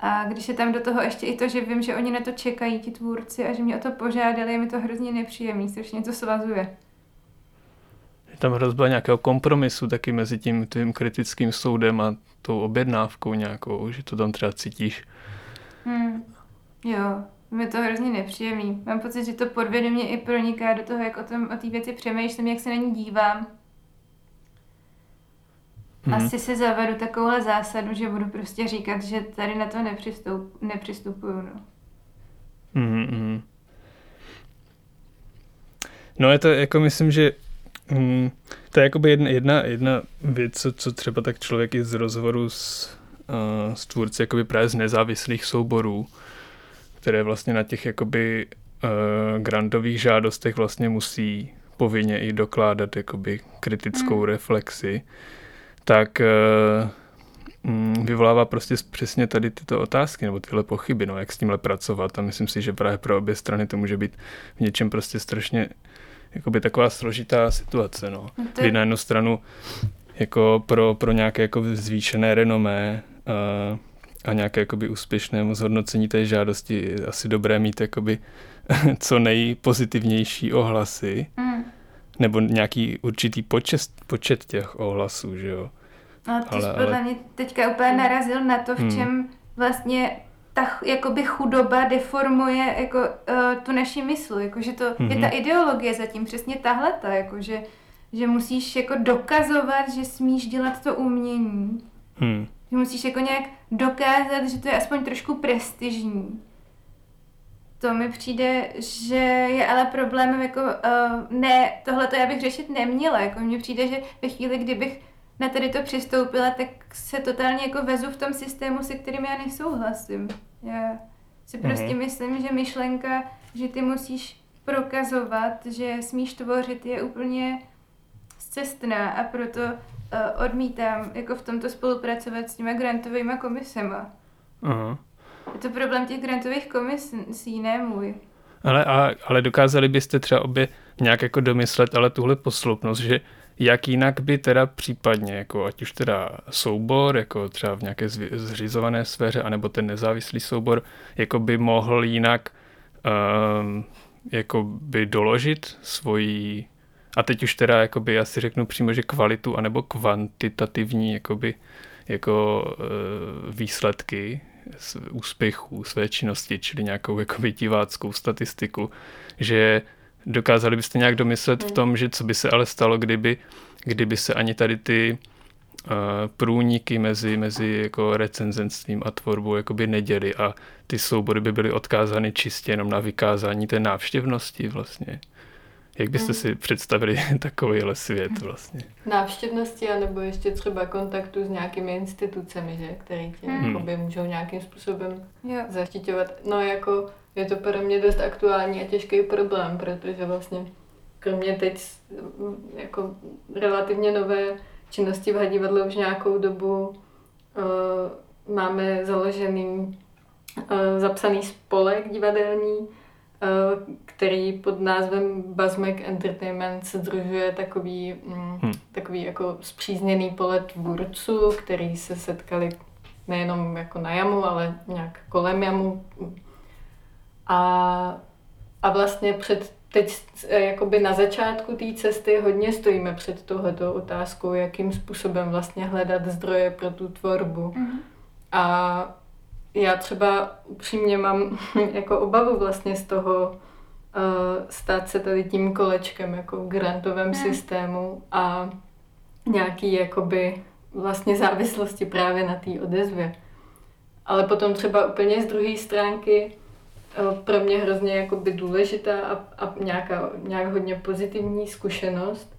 A když je tam do toho ještě i to, že vím, že oni na to čekají, ti tvůrci, a že mě o to požádali, je mi to hrozně nepříjemný, strašně to svazuje. Je tam hrozba nějakého kompromisu taky mezi tím tvým kritickým soudem a tou objednávkou nějakou, že to tam třeba cítíš. Hmm. Jo, mi to hrozně nepříjemný. Mám pocit, že to podvědomě i proniká do toho, jak o, tom, o té věci přemýšlím, jak se na ní dívám Mm-hmm. Asi si zavedu takovouhle zásadu, že budu prostě říkat, že tady na to nepřistup, nepřistupuju. No. Mm-hmm. No je to jako myslím, že mm, to je jakoby jedna, jedna, jedna věc, co, co třeba tak člověk i z rozhovoru s, uh, s tvůrci jakoby právě z nezávislých souborů, které vlastně na těch jakoby uh, grantových žádostech vlastně musí povinně i dokládat jakoby kritickou mm. reflexi tak eh, mm, vyvolává prostě přesně tady tyto otázky nebo tyhle pochyby, no, jak s tímhle pracovat. A myslím si, že právě pro obě strany to může být v něčem prostě strašně jakoby taková složitá situace, no. no Kdy na jednu stranu jako pro, pro nějaké jako zvýšené renomé a, eh, a nějaké jakoby úspěšnému zhodnocení té žádosti je asi dobré mít jakoby co nejpozitivnější ohlasy, mm nebo nějaký určitý počet, počet těch ohlasů, že jo. No, ty ale, podle ale... mě teďka úplně narazil na to, v hmm. čem vlastně ta jakoby chudoba deformuje jako uh, tu naši mysl, jako že to mm-hmm. je ta mhm. ideologie zatím přesně tahle, jako že, že musíš jako dokazovat, že smíš dělat to umění. Hmm. Že musíš jako nějak dokázat, že to je aspoň trošku prestižní to mi přijde, že je ale problémem jako, uh, ne, tohle to já bych řešit neměla, jako mně přijde, že ve chvíli, kdybych na tady to přistoupila, tak se totálně jako vezu v tom systému, se kterým já nesouhlasím. Já si mm-hmm. prostě myslím, že myšlenka, že ty musíš prokazovat, že smíš tvořit, je úplně cestná a proto uh, odmítám jako v tomto spolupracovat s těma grantovými komisema. Uh-huh. Je to problém těch grantových komisí, ne můj. Ale, a, ale dokázali byste třeba obě nějak jako domyslet, ale tuhle posloupnost, že jak jinak by teda případně, jako ať už teda soubor, jako třeba v nějaké zřizované sféře, anebo ten nezávislý soubor, jako by mohl jinak um, jako by doložit svoji a teď už teda jakoby já si řeknu přímo, že kvalitu anebo kvantitativní jakoby, jako uh, výsledky úspěchů své činnosti, čili nějakou jakoby diváckou statistiku, že dokázali byste nějak domyslet v hmm. tom, že co by se ale stalo, kdyby, kdyby se ani tady ty uh, průniky mezi, mezi jako recenzenstvím a tvorbou jakoby neděli a ty soubory by byly odkázány čistě jenom na vykázání té návštěvnosti vlastně. Jak byste mm. si představili takovýhle svět vlastně? Návštěvnosti, anebo ještě třeba kontaktu s nějakými institucemi, že? které tě mm. můžou nějakým způsobem yeah. zaštiťovat. No jako je to pro mě dost aktuální a těžký problém, protože vlastně kromě teď jako relativně nové činnosti v divadle už nějakou dobu uh, máme založený uh, zapsaný spolek divadelní, který pod názvem Buzzmac Entertainment se združuje takový, mm, hmm. takový jako zpřízněný polet tvůrců, který se setkali nejenom jako na jamu, ale nějak kolem jamu. A, a vlastně před teď eh, jakoby na začátku té cesty hodně stojíme před touhletou otázkou, jakým způsobem vlastně hledat zdroje pro tu tvorbu. Mm-hmm. A já třeba upřímně mám jako obavu vlastně z toho uh, stát se tady tím kolečkem jako v grantovém hmm. systému a nějaký jakoby vlastně závislosti právě na té odezvě. Ale potom třeba úplně z druhé stránky uh, pro mě hrozně jakoby důležitá a, a nějaká, nějak hodně pozitivní zkušenost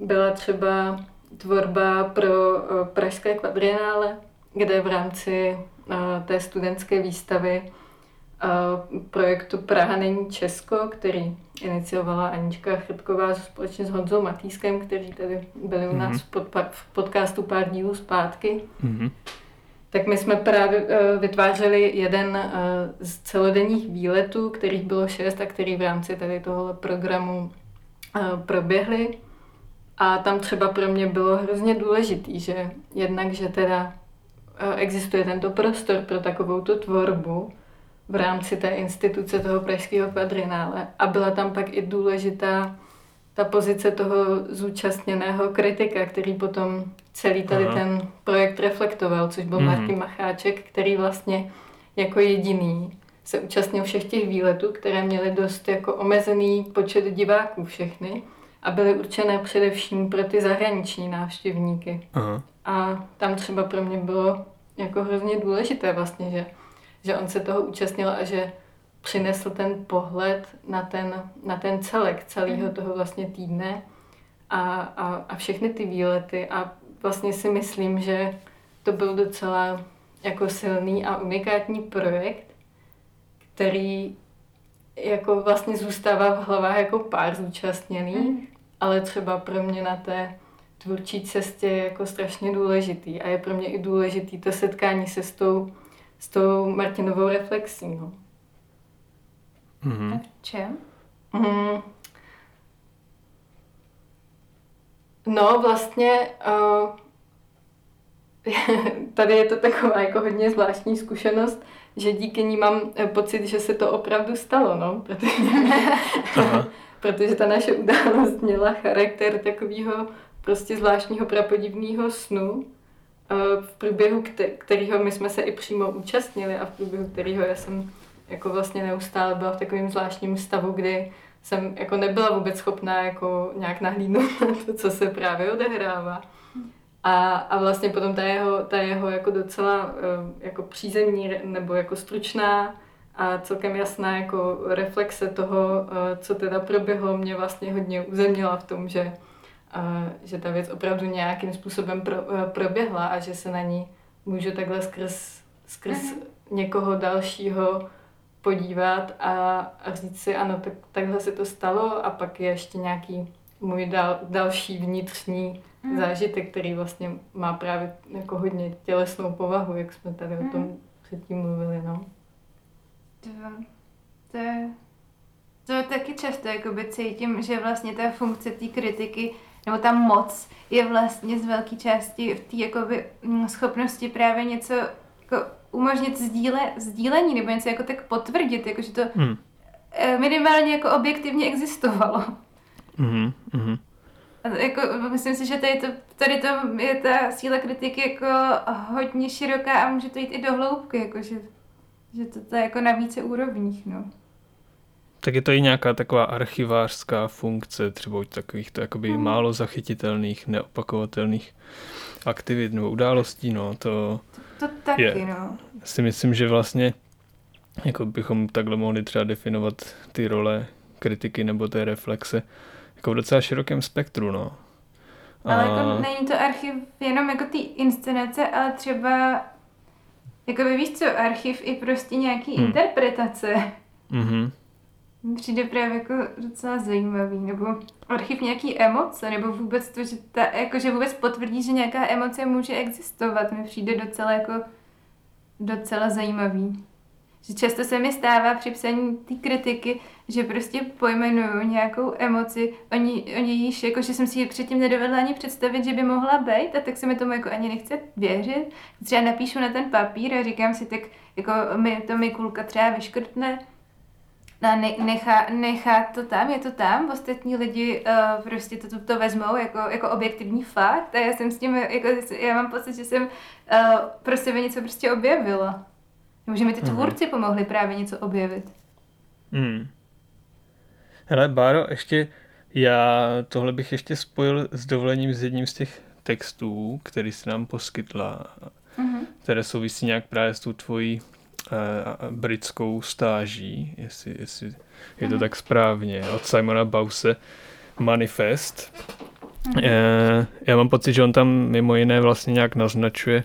byla třeba tvorba pro uh, Pražské kvadrinále, kde v rámci té studentské výstavy projektu Praha není Česko, který iniciovala Anička Chrbková společně s Honzou Matýskem, kteří tady byli u nás mm-hmm. v podcastu pár dílů zpátky. Mm-hmm. Tak my jsme právě e, vytvářeli jeden e, z celodenních výletů, kterých bylo šest a který v rámci tady tohoto programu e, proběhly. A tam třeba pro mě bylo hrozně důležitý, že jednak, že teda existuje tento prostor pro takovou tu tvorbu v rámci té instituce toho pražského kvadrinále. A byla tam pak i důležitá ta pozice toho zúčastněného kritika, který potom celý tady Aha. ten projekt reflektoval, což byl mm. Martin Macháček, který vlastně jako jediný se účastnil všech těch výletů, které měly dost jako omezený počet diváků všechny a byly určené především pro ty zahraniční návštěvníky. Aha. A tam třeba pro mě bylo jako hrozně důležité vlastně, že, že on se toho účastnil a že přinesl ten pohled na ten, na ten celek celého mhm. toho vlastně týdne a, a, a všechny ty výlety a vlastně si myslím, že to byl docela jako silný a unikátní projekt, který jako vlastně zůstává v hlavách jako pár zúčastněných, mm. ale třeba pro mě na té tvůrčí cestě je jako strašně důležitý a je pro mě i důležitý to setkání se s tou, s tou Martinovou reflexí. No. Mm-hmm. v čem? Mm. No vlastně uh, tady je to taková jako hodně zvláštní zkušenost, že díky ní mám eh, pocit, že se to opravdu stalo, no, protože, protože ta naše událost měla charakter takového prostě zvláštního prapodivného snu, v průběhu kterého my jsme se i přímo účastnili a v průběhu kterého já jsem jako vlastně neustále byla v takovém zvláštním stavu, kdy jsem jako nebyla vůbec schopná jako nějak nahlídnout na to, co se právě odehrává. A, a vlastně potom ta jeho, ta jeho jako docela eh, jako přízemní nebo jako stručná a celkem jasná jako reflexe toho, eh, co teda proběhlo, mě vlastně hodně uzemnila v tom, že že ta věc opravdu nějakým způsobem pro, eh, proběhla a že se na ní můžu takhle skrz, skrz mm-hmm. někoho dalšího podívat a, a říct si, ano, tak, takhle se to stalo a pak je ještě nějaký můj dal, další vnitřní mm. zážitek, který vlastně má právě jako hodně tělesnou povahu, jak jsme tady mm. o tom mhm. předtím mluvili, no. To, to je To taky často jakoby cítím, že vlastně ta funkce té kritiky nebo ta moc je vlastně z velké části v té jakoby mm, schopnosti právě něco jako umožnit sdíle, sdílení nebo něco jako tak potvrdit, jako že to hmm. minimálně jako objektivně existovalo. Mm-hmm. A jako, myslím si, že tady, to, tady to je ta síla kritiky jako hodně široká a může to jít i do hloubky, jako že, že to, to je jako na více úrovních. No. Tak je to i nějaká taková archivářská funkce, třeba u takových to jakoby hmm. málo zachytitelných, neopakovatelných aktivit nebo událostí, no, to, to, to taky, je, no. si myslím, že vlastně jako bychom takhle mohli třeba definovat ty role kritiky nebo té reflexe jako v docela širokém spektru, no. Ale a... jako není to archiv jenom jako ty inscenace, ale třeba jako víš co, archiv i prostě nějaký hmm. interpretace. Mhm přijde právě jako docela zajímavý, nebo archiv nějaký emoce, nebo vůbec to, že, ta, jako, že vůbec potvrdí, že nějaká emoce může existovat, mi přijde docela jako docela zajímavý. Že často se mi stává při psaní té kritiky, že prostě pojmenuju nějakou emoci, oni, oni již, jako že jsem si ji předtím nedovedla ani představit, že by mohla být, a tak se mi tomu jako ani nechce věřit. Třeba napíšu na ten papír a říkám si, tak jako mi to mi kulka třeba vyškrtne, Ne, nechá, nechá to tam, je to tam, ostatní lidi uh, prostě to, to, to vezmou jako, jako objektivní fakt a já jsem s tím, jako, já mám pocit, že jsem uh, pro sebe něco prostě objevila. Že mi ty mhm. tvůrci mm. pomohli právě něco objevit. Hmm. Hele, Báro, ještě já tohle bych ještě spojil s dovolením s jedním z těch textů, který jsi nám poskytla, mm-hmm. které souvisí nějak právě s tou tvojí britskou stáží, jestli, jestli je to mhm. tak správně, od Simona Bause Manifest. Uh, já mám pocit, že on tam mimo jiné vlastně nějak naznačuje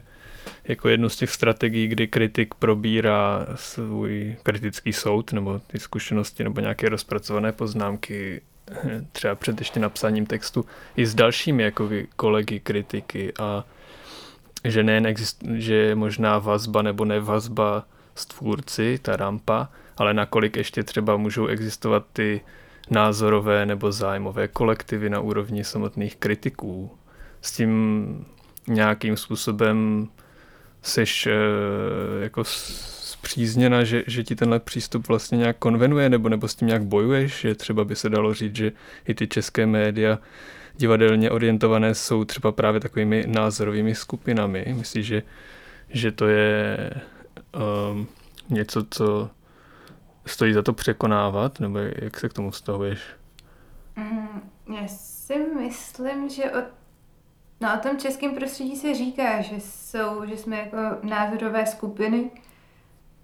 jako jednu z těch strategií, kdy kritik probírá svůj kritický soud nebo ty zkušenosti nebo nějaké rozpracované poznámky eh, třeba před ještě napsáním textu i s dalšími jako kolegy kritiky a že nejen exist, že je možná vazba nebo nevazba s tvůrci, ta rampa, ale nakolik ještě třeba můžou existovat ty názorové nebo zájmové kolektivy na úrovni samotných kritiků. S tím nějakým způsobem seš e, jako zpřízněna, že, že ti tenhle přístup vlastně nějak konvenuje, nebo, nebo s tím nějak bojuješ, že třeba by se dalo říct, že i ty české média divadelně orientované jsou třeba právě takovými názorovými skupinami. Myslíš, že, že to je um, něco, co stojí za to překonávat, nebo jak se k tomu vztahuješ? Mm, já si myslím, že o, no, o tom českém prostředí se říká, že jsou, že jsme jako názorové skupiny,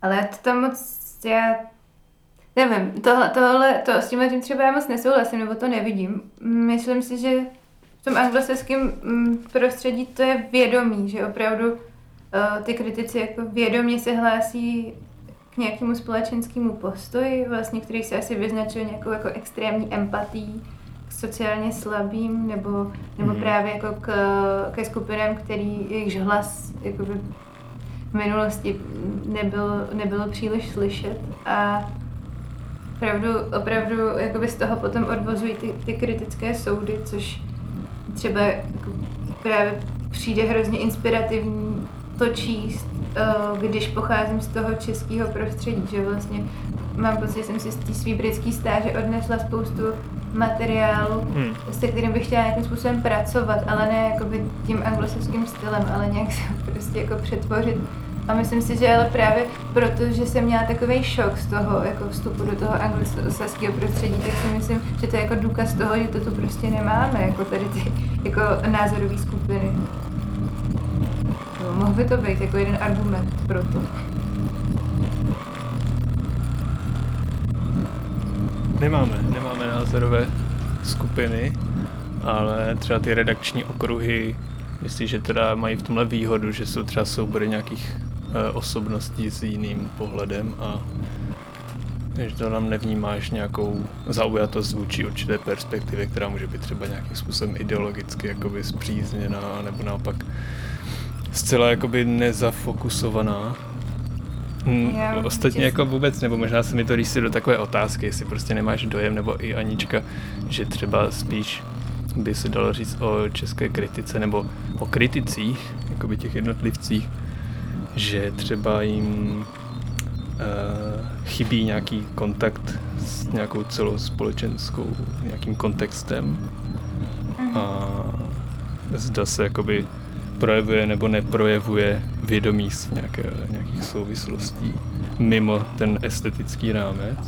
ale to tam moc, já nevím, tohle, tohle, to s tímhle tím třeba já moc nesouhlasím, nebo to nevidím. Myslím si, že v tom anglosaském mm, prostředí to je vědomí, že opravdu ty kritici jako vědomě se hlásí k nějakému společenskému postoji, vlastně, který se asi vyznačuje nějakou jako extrémní empatí k sociálně slabým, nebo, nebo mm. právě jako k, ke skupinám, který jejichž hlas jakoby v minulosti nebyl, nebylo příliš slyšet a opravdu, opravdu jakoby z toho potom odvozují ty, ty kritické soudy, což třeba jako právě přijde hrozně inspirativní to číst, eh, když pocházím z toho českého prostředí, že vlastně mám pocit, že jsem si z té svý britské stáže odnesla spoustu materiálu, hmm. se kterým bych chtěla nějakým způsobem pracovat, ale ne jakoby tím anglosaským stylem, ale nějak se prostě jako přetvořit. A myslím si, že ale právě proto, že jsem měla takový šok z toho jako vstupu do toho anglosaského prostředí, tak si myslím, že to je jako důkaz toho, že to tu prostě nemáme, jako tady ty jako názorové skupiny. Mohl by to být jako jeden argument pro to. Nemáme, nemáme názorové skupiny, ale třeba ty redakční okruhy, myslím, že teda mají v tomhle výhodu, že jsou třeba soubory nějakých e, osobností s jiným pohledem a že to nám nevnímáš nějakou zaujatost vůči určité perspektivě, která může být třeba nějakým způsobem ideologicky jakoby zpřízněná, nebo naopak zcela jakoby nezafokusovaná. Mm, Já ostatně jako vůbec, nebo možná se mi to rýsí do takové otázky, jestli prostě nemáš dojem, nebo i Anička, že třeba spíš by se dalo říct o české kritice, nebo o kriticích, jako by těch jednotlivcích, že třeba jim uh, chybí nějaký kontakt s nějakou celou společenskou, nějakým kontextem a zda se jakoby projevuje nebo neprojevuje vědomí z nějaké, nějakých souvislostí mimo ten estetický rámec.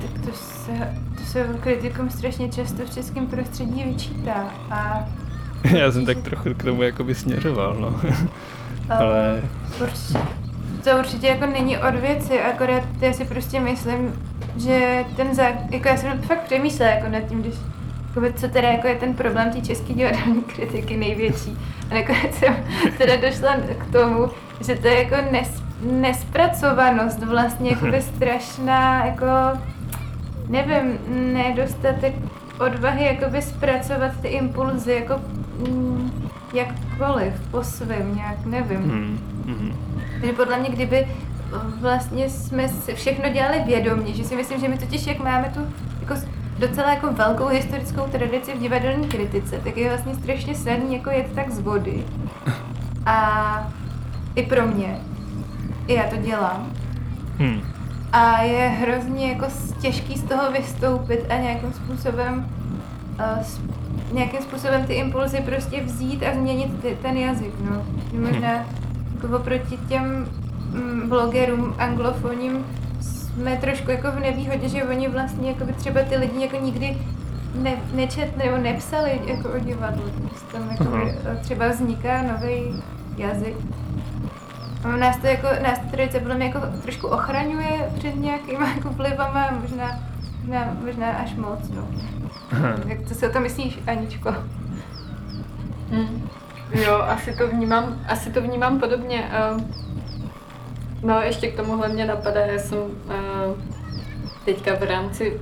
Tak to se, to se kritikům strašně často v českém prostředí vyčítá. A Já jsem tak trochu k tomu jakoby směřoval, no. Ale určitě, to určitě jako není od věci, akorát já si prostě myslím, že ten zá... jako já jsem fakt přemýšlela jako nad tím, když co teda jako je ten problém té české divadelní kritiky největší. A nakonec jsem teda došla k tomu, že to je jako nes, nespracovanost vlastně jakoby strašná, jako nevím, nedostatek odvahy jakoby zpracovat ty impulzy jako mm, jakkoliv, po svém, nějak, nevím. hmm, hmm. Takže podle mě, kdyby vlastně jsme všechno dělali vědomě, že si myslím, že my totiž, jak máme tu jako docela jako velkou historickou tradici v divadelní kritice, tak je vlastně strašně snadný jako jet tak z vody. A i pro mě. I já to dělám. Hmm. A je hrozně jako těžký z toho vystoupit a nějakým způsobem uh, nějakým způsobem ty impulzy prostě vzít a změnit ty, ten jazyk, no. Že Možná jako oproti těm mm, blogerům anglofonním jsme trošku jako v nevýhodě, že oni vlastně jako by třeba ty lidi jako nikdy ne, nečetli nebo nepsali jako o divadlu. Tam jako Aha. třeba vzniká nový jazyk. A nás to jako, nás ta tradice podle mě jako trošku ochraňuje před nějakýma jako vlivama, možná, možná, možná až moc, no. Jak co si o to myslíš, Aničko? Hmm. Jo, asi to vnímám, asi to vnímám podobně. eh. No, ještě k tomuhle mě napadá, já jsem eh, teďka v rámci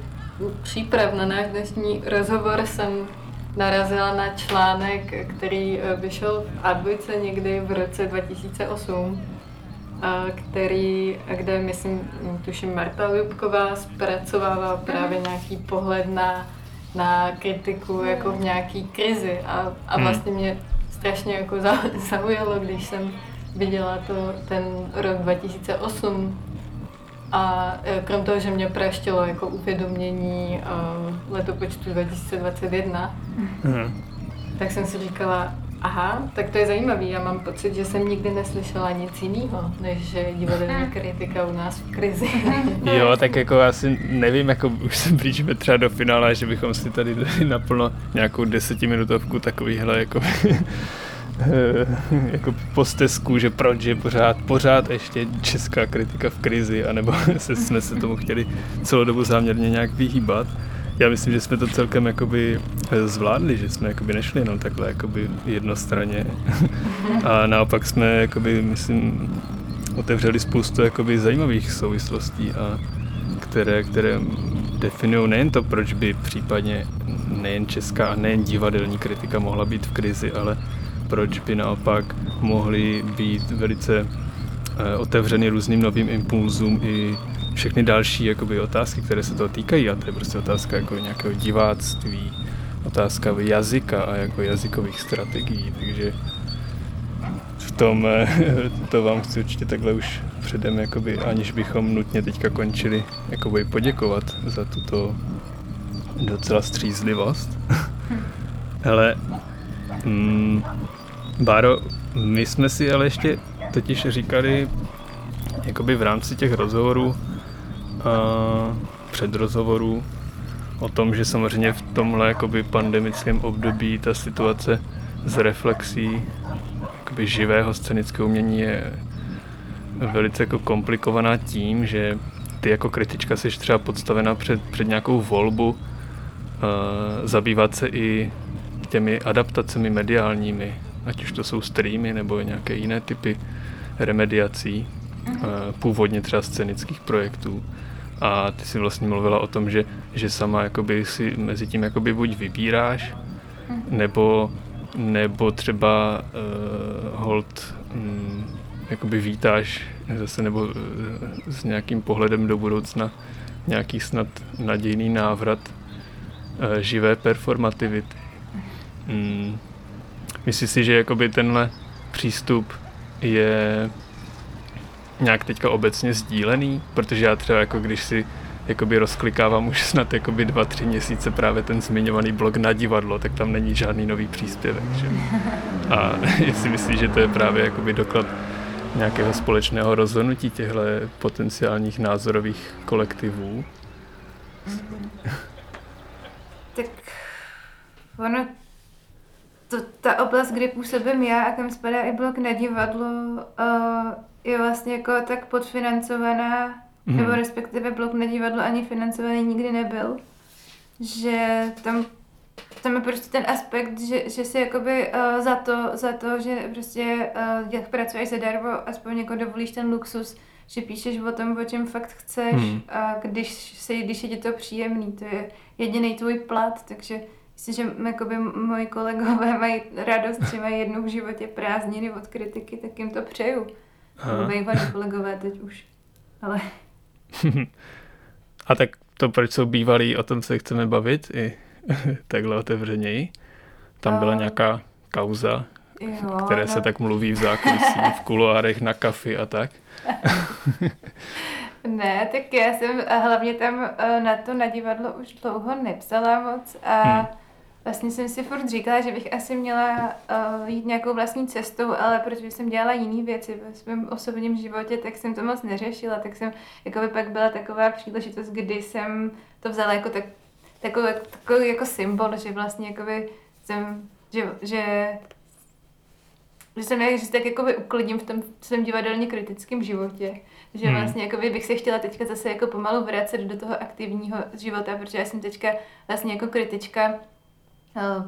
příprav na náš dnešní rozhovor jsem narazila na článek, který eh, vyšel v A2 někdy v roce 2008, eh, který, kde myslím, tuším Marta Lubková zpracovává právě nějaký pohled na, na kritiku jako v nějaký krizi. A, a Hmm. vlastně mě strašně jako za- zaujalo, když jsem viděla to, ten rok 2008 a e, krom toho, že mě praštilo jako uvědomění uh, letopočtu 2021, Hmm. tak jsem si říkala, aha, tak to je zajímavý, já mám pocit, že jsem nikdy neslyšela nic jiného, než že divadelní kritika u nás v krizi. Jo, tak jako asi nevím, jako už se blížíme třeba do finále, že bychom si tady dali naplno nějakou desetiminutovku takovýhle jako jako postesku, že proč je pořád, pořád ještě česká kritika v krizi, anebo se, jsme se tomu chtěli celou dobu záměrně nějak vyhýbat. Já myslím, že jsme to celkem jakoby eh, zvládli, že jsme jakoby nešli jenom takhle jakoby jednostranně. A naopak jsme jakoby, myslím, otevřeli spoustu jakoby zajímavých souvislostí, a které, které definují nejen to, proč by případně nejen česká a nejen divadelní kritika mohla být v krizi, ale proč by naopak mohly být velice eh, otevřeny různým novým impulzům i všechny další jakoby, otázky, které se toho týkají. A to je prostě otázka jako nějakého diváctví, otázka jazyka a jako jazykových strategií. Takže v tom eh, to vám chci určitě takhle už předem, jakoby, aniž bychom nutně teďka končili, jakoby poděkovat za tuto docela střízlivost. Hele, mm, Báro, my jsme si ale ještě totiž říkali, jakoby v rámci těch rozhovorů, před rozhovorů, o tom, že samozřejmě v tomhle jakoby pandemickém období ta situace z reflexí jakoby živého scénického umění je velice jako komplikovaná tím, že ty jako kritička jsi třeba podstavena před, před nějakou volbu uh, zabývat se i těmi adaptacemi mediálními, ať už to jsou streamy nebo nějaké jiné typy remediací, uh, původně třeba scénických projektů. A ty si vlastně mluvila o tom, že, že sama jakoby si mezi tím jakoby buď vybíráš, nebo, nebo třeba uh, hold um, jakoby vítáš zase nebo eh, s nějakým pohledem do budoucna nějaký snad nadějný návrat eh, živé performativity. Hmm. Myslím si, že jakoby tenhle přístup je nějak teďka obecně sdílený, protože já třeba jako když si jakoby rozklikávám už snad jakoby dva, tři měsíce právě ten zmiňovaný blog na divadlo, tak tam není žádný nový příspěvek. Že? A jestli myslíš, že to je právě jakoby doklad nějakého společného rozhodnutí těchto potenciálních názorových kolektivů? Tak ono, to, ta oblast, kde působím já a kam spadá i blok na divadlo, uh, je vlastně jako tak podfinancovaná, mm. nebo respektive blok na divadlo ani financovaný nikdy nebyl, že tam tam je prostě ten aspekt, že, že si jakoby uh, za, to, za to, že prostě uh, jak pracuješ zadarmo, aspoň jako dovolíš ten luxus, že píšeš o tom, o čem fakt chceš hmm. a když, se, když je ti to příjemný, to je jediný tvůj plat, takže Myslím, že jakoby moji kolegové mají radost, že mají jednou v životě prázdniny od kritiky, tak jim to přeju. Bývalí kolegové teď už, ale... A tak to, proč jsou bývalí, o tom se chceme bavit i takhle otevřeněji. Tam byla nějaká kauza, jo, které no. se tak mluví v zákulisí, v kuloárech, na kafy a tak. ne, tak já jsem hlavně tam eh, na to na divadlo už dlouho nepsala moc a hmm. Vlastně jsem si furt říkala, že bych asi měla uh, jít nějakou vlastní cestou, ale protože jsem dělala jiné věci ve svém osobním životě, tak jsem to moc neřešila, tak jsem, jako by pak byla taková příležitost, kdy jsem to vzala jako tak takový, takový jako symbol, že vlastně jakoby jsem, že, že že jsem že se tak jakoby uklidím v tom svém divadelně kritickém životě. Že hmm. vlastně jakoby bych se chtěla teďka zase jako pomalu vracet do toho aktivního života, protože já jsem teďka vlastně jako kritička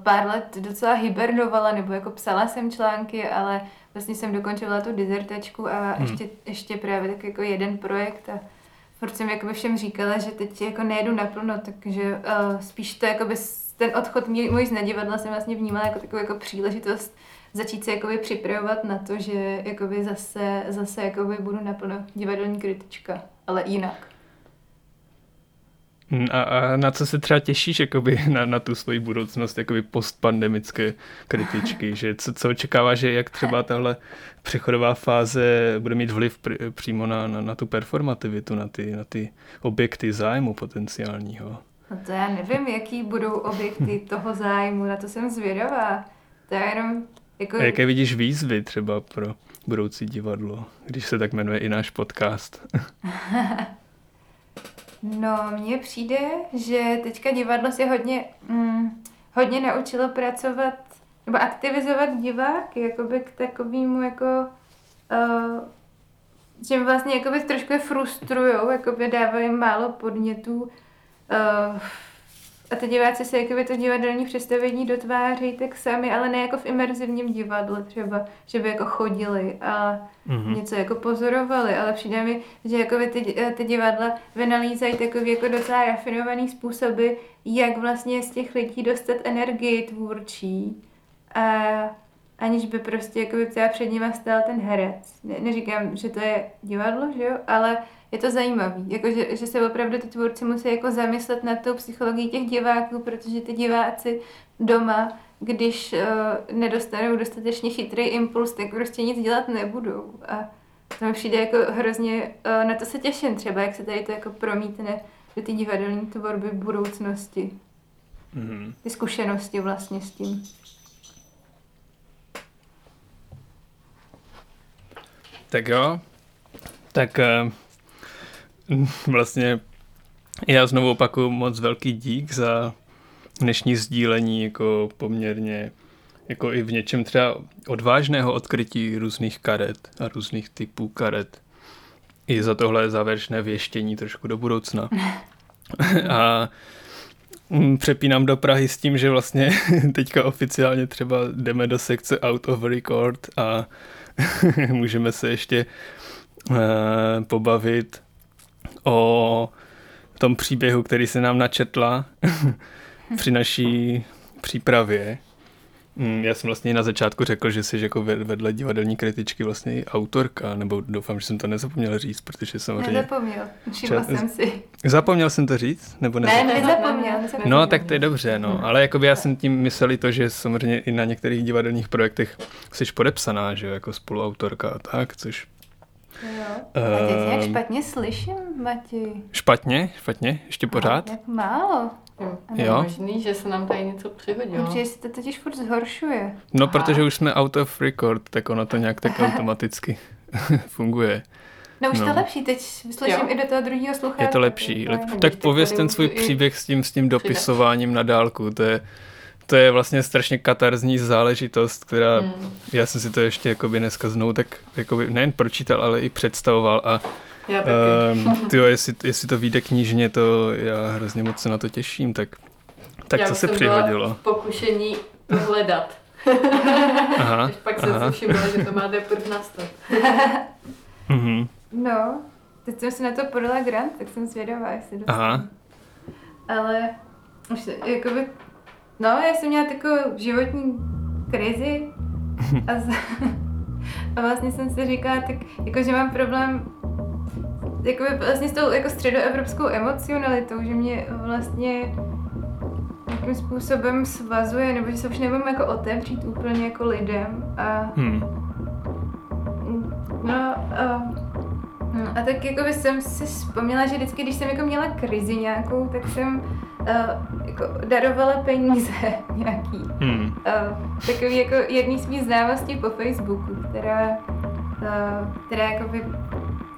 pár let docela hibernovala, nebo jako psala jsem články, ale vlastně jsem dokončila tu dizertačku a hmm. ještě, ještě právě tak jako jeden projekt a furt jsem jakoby všem říkala, že teď jako nejedu naplno, takže uh, spíš to jakoby ten odchod můj, můj z nedivadla jsem vlastně vnímala jako takovou jako příležitost začít se jakoby připravovat na to, že jakoby zase, zase jakoby budu naplno divadelní kritička, ale jinak. A, a na co se třeba těšíš jakoby na, na tu svoji budoucnost jakoby postpandemické kritičky, že co, co očekáváš, že jak třeba tahle přechodová fáze bude mít vliv pr, přímo na, na, na tu performativitu, na ty, na ty objekty zájmu potenciálního? No to já nevím, jaký budou objekty toho zájmu, na to jsem zvědavá. To je jenom jako... A jaké vidíš výzvy třeba pro budoucí divadlo, když se tak jmenuje i náš podcast? No, mně přijde, že teďka divadlo se hodně, mm, hodně naučilo pracovat nebo aktivizovat diváky jakoby k takovému jako uh, že vlastně jakoby trošku je frustrujou, jakoby dávají málo podnětů uh, a ty diváci se jakoby to divadelní představení dotvářejí tak sami, ale ne jako v imerzivním divadle třeba, že by jako chodili a mm-hmm. něco jako pozorovali, ale přijde mi, že jakoby ty, ty divadla vynalízají takový jako docela rafinovaný způsoby, jak vlastně z těch lidí dostat energii tvůrčí a aniž by prostě jakoby třeba před nimi stál ten herec. Ne, neříkám, že to je divadlo, že jo, ale je to zajímavé, jako že, že se opravdu ty tvůrci musí jako zamyslet nad tou psychologií těch diváků, protože ty diváci doma, když uh, nedostanou dostatečně chytrý impuls, tak prostě nic dělat nebudou. A to mi přijde jako hrozně, uh, na to se těším třeba, jak se tady to jako promítne do ty divadelní tvorby budoucnosti. Mm-hmm. Ty zkušenosti vlastně s tím. Tak jo, tak uh vlastně já znovu opakuju moc velký dík za dnešní sdílení jako poměrně jako i v něčem třeba odvážného odkrytí různých karet a různých typů karet. I za tohle závěrečné věštění trošku do budoucna. a mm, přepínám do Prahy s tím, že vlastně teďka oficiálně třeba jdeme do sekce Out of Record a můžeme se ještě uh, pobavit o tom příběhu, který se nám načetla při naší přípravě. Mm, já jsem vlastně na začátku řekl, že jsi jako vedle divadelní kritičky vlastně i autorka, nebo doufám, že jsem to nezapomněl říct, protože samozřejmě... Nezapomněl, všimla Ča- jsem si. Zapomněl jsem to říct? Nebo Ne, nezapomněl? ne, Nezapomněl, nezapomněl. No, tak to je dobře, no. Ale jakoby já jsem tím myslel i to, že samozřejmě i na některých divadelních projektech jsi podepsaná, že jo, jako spoluautorka a tak, což Jo. A teď nějak Ehm. špatně slyším, Mati. špatně, špatně, ještě pořád. Jak málo. Jo. Ano. Je Jo. možný, že se nám tady něco přihodilo. Určitě se to totiž furt zhoršuje. No, Aha. protože už jsme out of record, tak ono to nějak tak automaticky funguje. No už No. to lepší, teď slyším Jo. i do toho druhého sluchátka. Je to lepší. je Lep, tak pověz ten svůj i příběh s tím, s tím dopisováním na dálku. To je, to je vlastně strašně katarzní záležitost, která Hmm. já jsem si to ještě jakoby dneska znovu tak jakoby nejen pročítal, ale i představoval a Já taky. um, tyjo, jestli, jestli to vyjde knižně, to já hrozně moc se na to těším, tak, tak Já co se jsem byla přihodilo? v pokušení to hledat. Aha, Až pak jsem aha. si všimla, že to má teprve nastat. mhm, No, teď jsem si na to podala grant, tak jsem zvědavá, jestli dostanu. aha, Ale už se, jakoby, no, já jsem měla takovou životní krizi a, z, a vlastně jsem si říkala, tak jako, že mám problém jakoby vlastně s tou jako středoevropskou emocionalitou, že mě vlastně nějakým způsobem svazuje, nebo že se už nemůžu jako otevřít úplně jako lidem a hm, No, a, no, a tak jako jsem si vzpomněla, že vždycky, když jsem jako měla krizi nějakou, tak jsem uh, jako darovala peníze nějaký. hm, Uh, takový jako jedný z mých známostí po Facebooku, která, uh, která jakoby,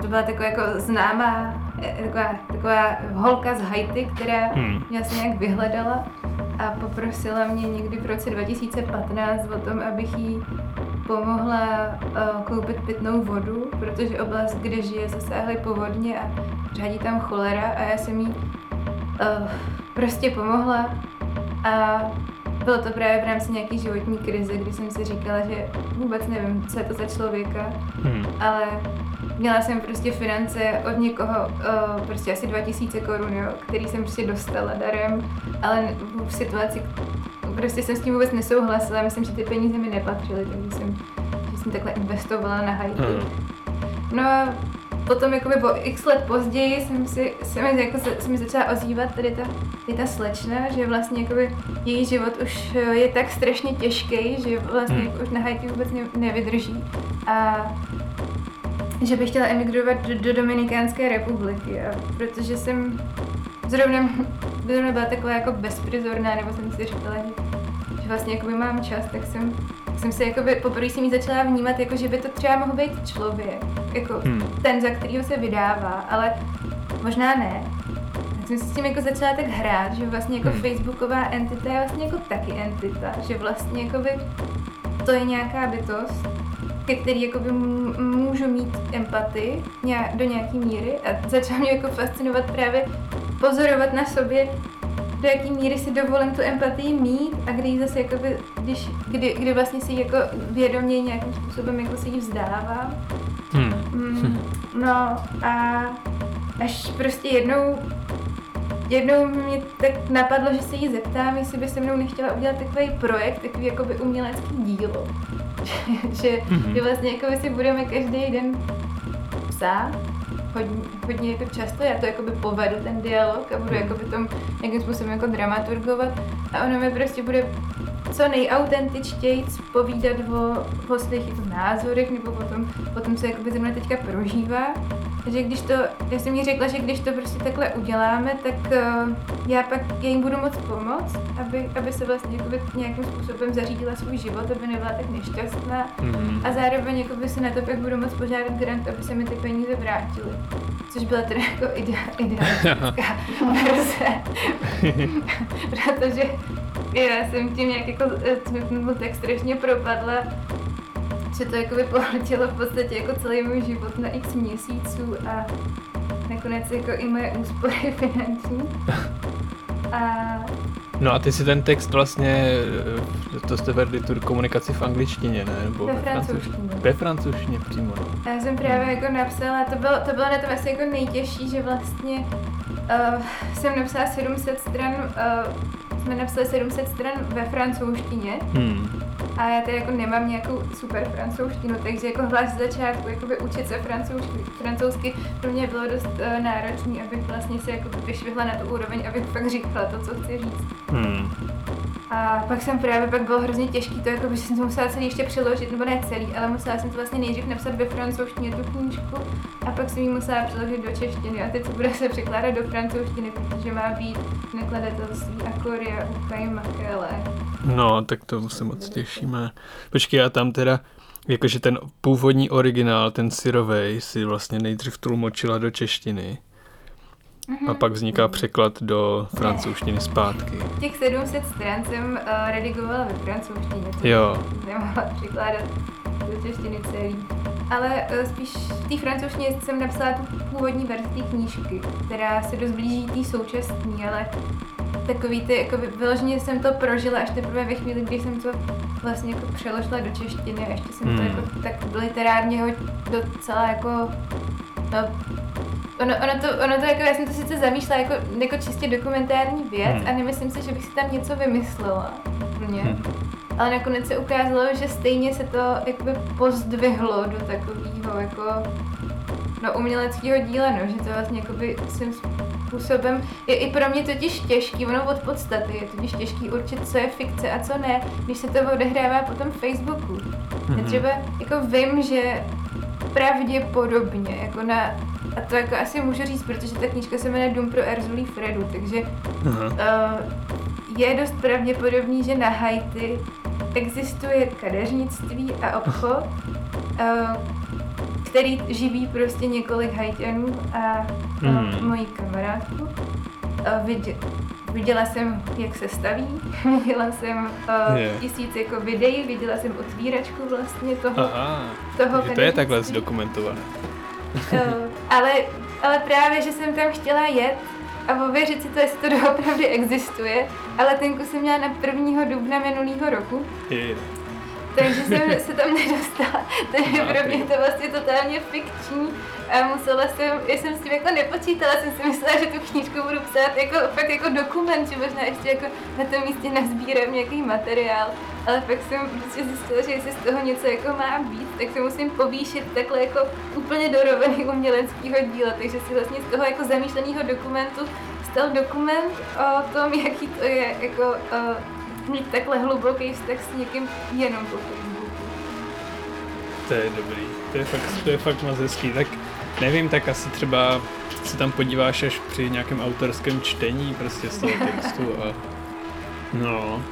to byla taková jako známá, eh, taková, taková holka z Haiti, která hm, mě asi nějak vyhledala a poprosila mě někdy v roce 2015 o tom, abych jí pomohla uh, koupit pitnou vodu, protože oblast, kde žije, zasáhly povodně a řádí tam cholera a já jsem jí uh, prostě pomohla. A bylo to právě v rámci nějaký životní krize, kdy jsem si říkala, že vůbec nevím, co je to za člověka, hm, ale měla jsem prostě finance od někoho, uh, prostě asi 2000 korun, jo, který jsem prostě dostala darem, ale v situaci, prostě jsem s tím vůbec nesouhlasila, myslím, že ty peníze mi nepatřily, takže jsem, že jsem takhle investovala na Haiti. hm, No a potom jakoby po x let později jsem si, se mi, jako, se, mi začala ozývat tady ta, tady ta slečna, že vlastně jakoby její život už eh, je tak strašně těžký, že vlastně Hmm. jako už na Haiti vůbec ne, nevydrží. A že bych chtěla emigrovat do, do Dominikánské republiky, a protože jsem zrovna, zrovna byla taková jako bezprizorná, nebo jsem si říkala, že, že vlastně jakoby mám čas, tak jsem, jsem se jakoby, poprvé jsem ji začala vnímat, jako že by to třeba mohl být člověk, jako hm, ten, za kterýho se vydává, ale možná ne. Tak jsem si s tím jako začala tak hrát, že vlastně jako Hmm. facebooková entita je vlastně jako taky entita, že vlastně jakoby to je nějaká bytost, ke který jakoby můžu mít empatii do nějaký míry a začala mě jako fascinovat právě pozorovat na sobě, do jaký míry si dovolím tu empatii mít a kdy ji zase jakoby, když, kdy, kdy vlastně si jako vědomě nějakým způsobem jako si ji vzdávám. hm, Mm, no a až prostě jednou jednou mě tak napadlo, že se jí zeptám, jestli by se mnou nechtěla udělat takový projekt, takový jakoby umělecký dílo. že, Mhm. že vlastně jakoby si budeme každý den psát, hodně, hodně jako často, já to jakoby povedu ten dialog a budu Mhm. jakoby tom nějakým způsobem jako dramaturgovat a ono mi prostě bude co nejautentičtěji povídat o, o svých jako názorech nebo o tom, o tom, co jakoby ze mnou teďka prožívá. Takže když to, já jsem jí řekla, že když to prostě takhle uděláme, tak uh, já pak jim budu moc pomoct, aby, aby se vlastně jakoby nějakým způsobem zařídila svůj život, aby nebyla tak nešťastná. hm, A zároveň jakoby si na to pak budu moc požádat grant, aby se mi ty peníze vrátily. Což byla teda jako idea, idealistická verze. Protože já jsem tím nějak jako eh, byl tak strašně propadla, že to jako pohltilo v podstatě jako celý můj život na x měsíců a nakonec jako i moje úspory finanční. A No a ty si ten text vlastně, eh, to jste vedli tu komunikaci v angličtině, ne? Nebo Ve francouzštině? Ve francouzštině přímo, no. Já jsem právě jako napsala, to bylo, to bylo na tom asi jako nejtěžší, že vlastně Uh, jsem napsala 700 stran, uh, jsme napsali 700 stran ve francouzštině Hmm. a já tady jako nemám nějakou super francouzštinu, takže jako hlas z začátku jakoby učit se francouzsky, francouzsky pro mě bylo dost uh, náročné, abych vlastně se jako vyšvihla na tu úroveň, abych fakt říkala to, co chci říct. Hmm. A pak jsem právě, pak bylo hrozně těžký to, jako by jsem to musela celý ještě přeložit, nebo ne celý, ale musela jsem to vlastně nejdřív napsat ve francouzštině tu knížku a pak jsem ji musela přeložit do češtiny a teď se bude se překládat do francouzštiny, protože má být nakladatelství Akoria úplně makele. No, tak to se moc těšíme. Počkej, a tam teda, jakože ten původní originál, ten syrovej, si vlastně nejdřív tlumočila do češtiny a pak vzniká překlad do francouzštiny zpátky. Těch 700 stran jsem uh, redigovala ve francouzštině, to Jo. nemohla překládat do češtiny celý. Ale uh, spíš v té francouzštině jsem napsala tu původní verzi té knížky, která se dost blíží té současné, ale takový ty, jako vy- vyloženě jsem to prožila až teprve ve chvíli, kdy jsem to vlastně jako přeložila do češtiny a ještě jsem to Hmm. jako tak literárně docela jako no, Ono, ono, to, ono to jako, já jsem to sice zamýšlela jako, jako čistě dokumentární věc Hmm. a nemyslím si, že bych si tam něco vymyslela úplně. Hmm. Ale nakonec se ukázalo, že stejně se to jakoby pozdvihlo do takového jako no, uměleckého díla, no, že to vlastně jakoby svým způsobem je i pro mě totiž těžký, ono od podstaty je totiž těžký určit, co je fikce a co ne, když se to odehrává potom Facebooku. Já Mhm. třeba jako vím, že pravděpodobně, jako na, a to jako asi můžu říct, protože ta knížka se jmenuje Dům pro Erzulí Fredu, takže Aha. uh, je dost pravděpodobný, že na Haiti existuje kadeřnictví a obchod, uh, který živí prostě několik Haitianů a uh, Hmm. moji kamarádku. Uh, vidě, viděla jsem, jak se staví, viděla jsem uh, Je. tisíc jako videí, viděla jsem otvíračku vlastně toho, Aha, toho to je takhle zdokumentované. Uh, ale, ale právě, že jsem tam chtěla jet a ověřit si to, jestli to doopravdy existuje, ale ten kus jsem měla na 1. dubna minulého roku, Je. Takže jsem se tam nedostala. Takže pro mě to vlastně totálně fikční. A musela jsem, já jsem s tím jako nepočítala, jsem si myslela, že tu knížku budu psát jako, fakt jako dokument, že možná ještě jako na tom místě nazbírám nějaký materiál, ale pak jsem prostě zjistila, že jestli z toho něco jako má být, tak se musím povýšit takhle jako úplně do roviny uměleckého díla, takže si vlastně z toho jako zamýšleného dokumentu stal dokument o tom, jaký to je jako uh, mít takhle hluboký vztah s někým jenom po Facebooku. To je dobrý. To je fakt, to je fakt moc hezký. Tak nevím, tak asi třeba se tam podíváš až při nějakém autorském čtení prostě z toho textu a no.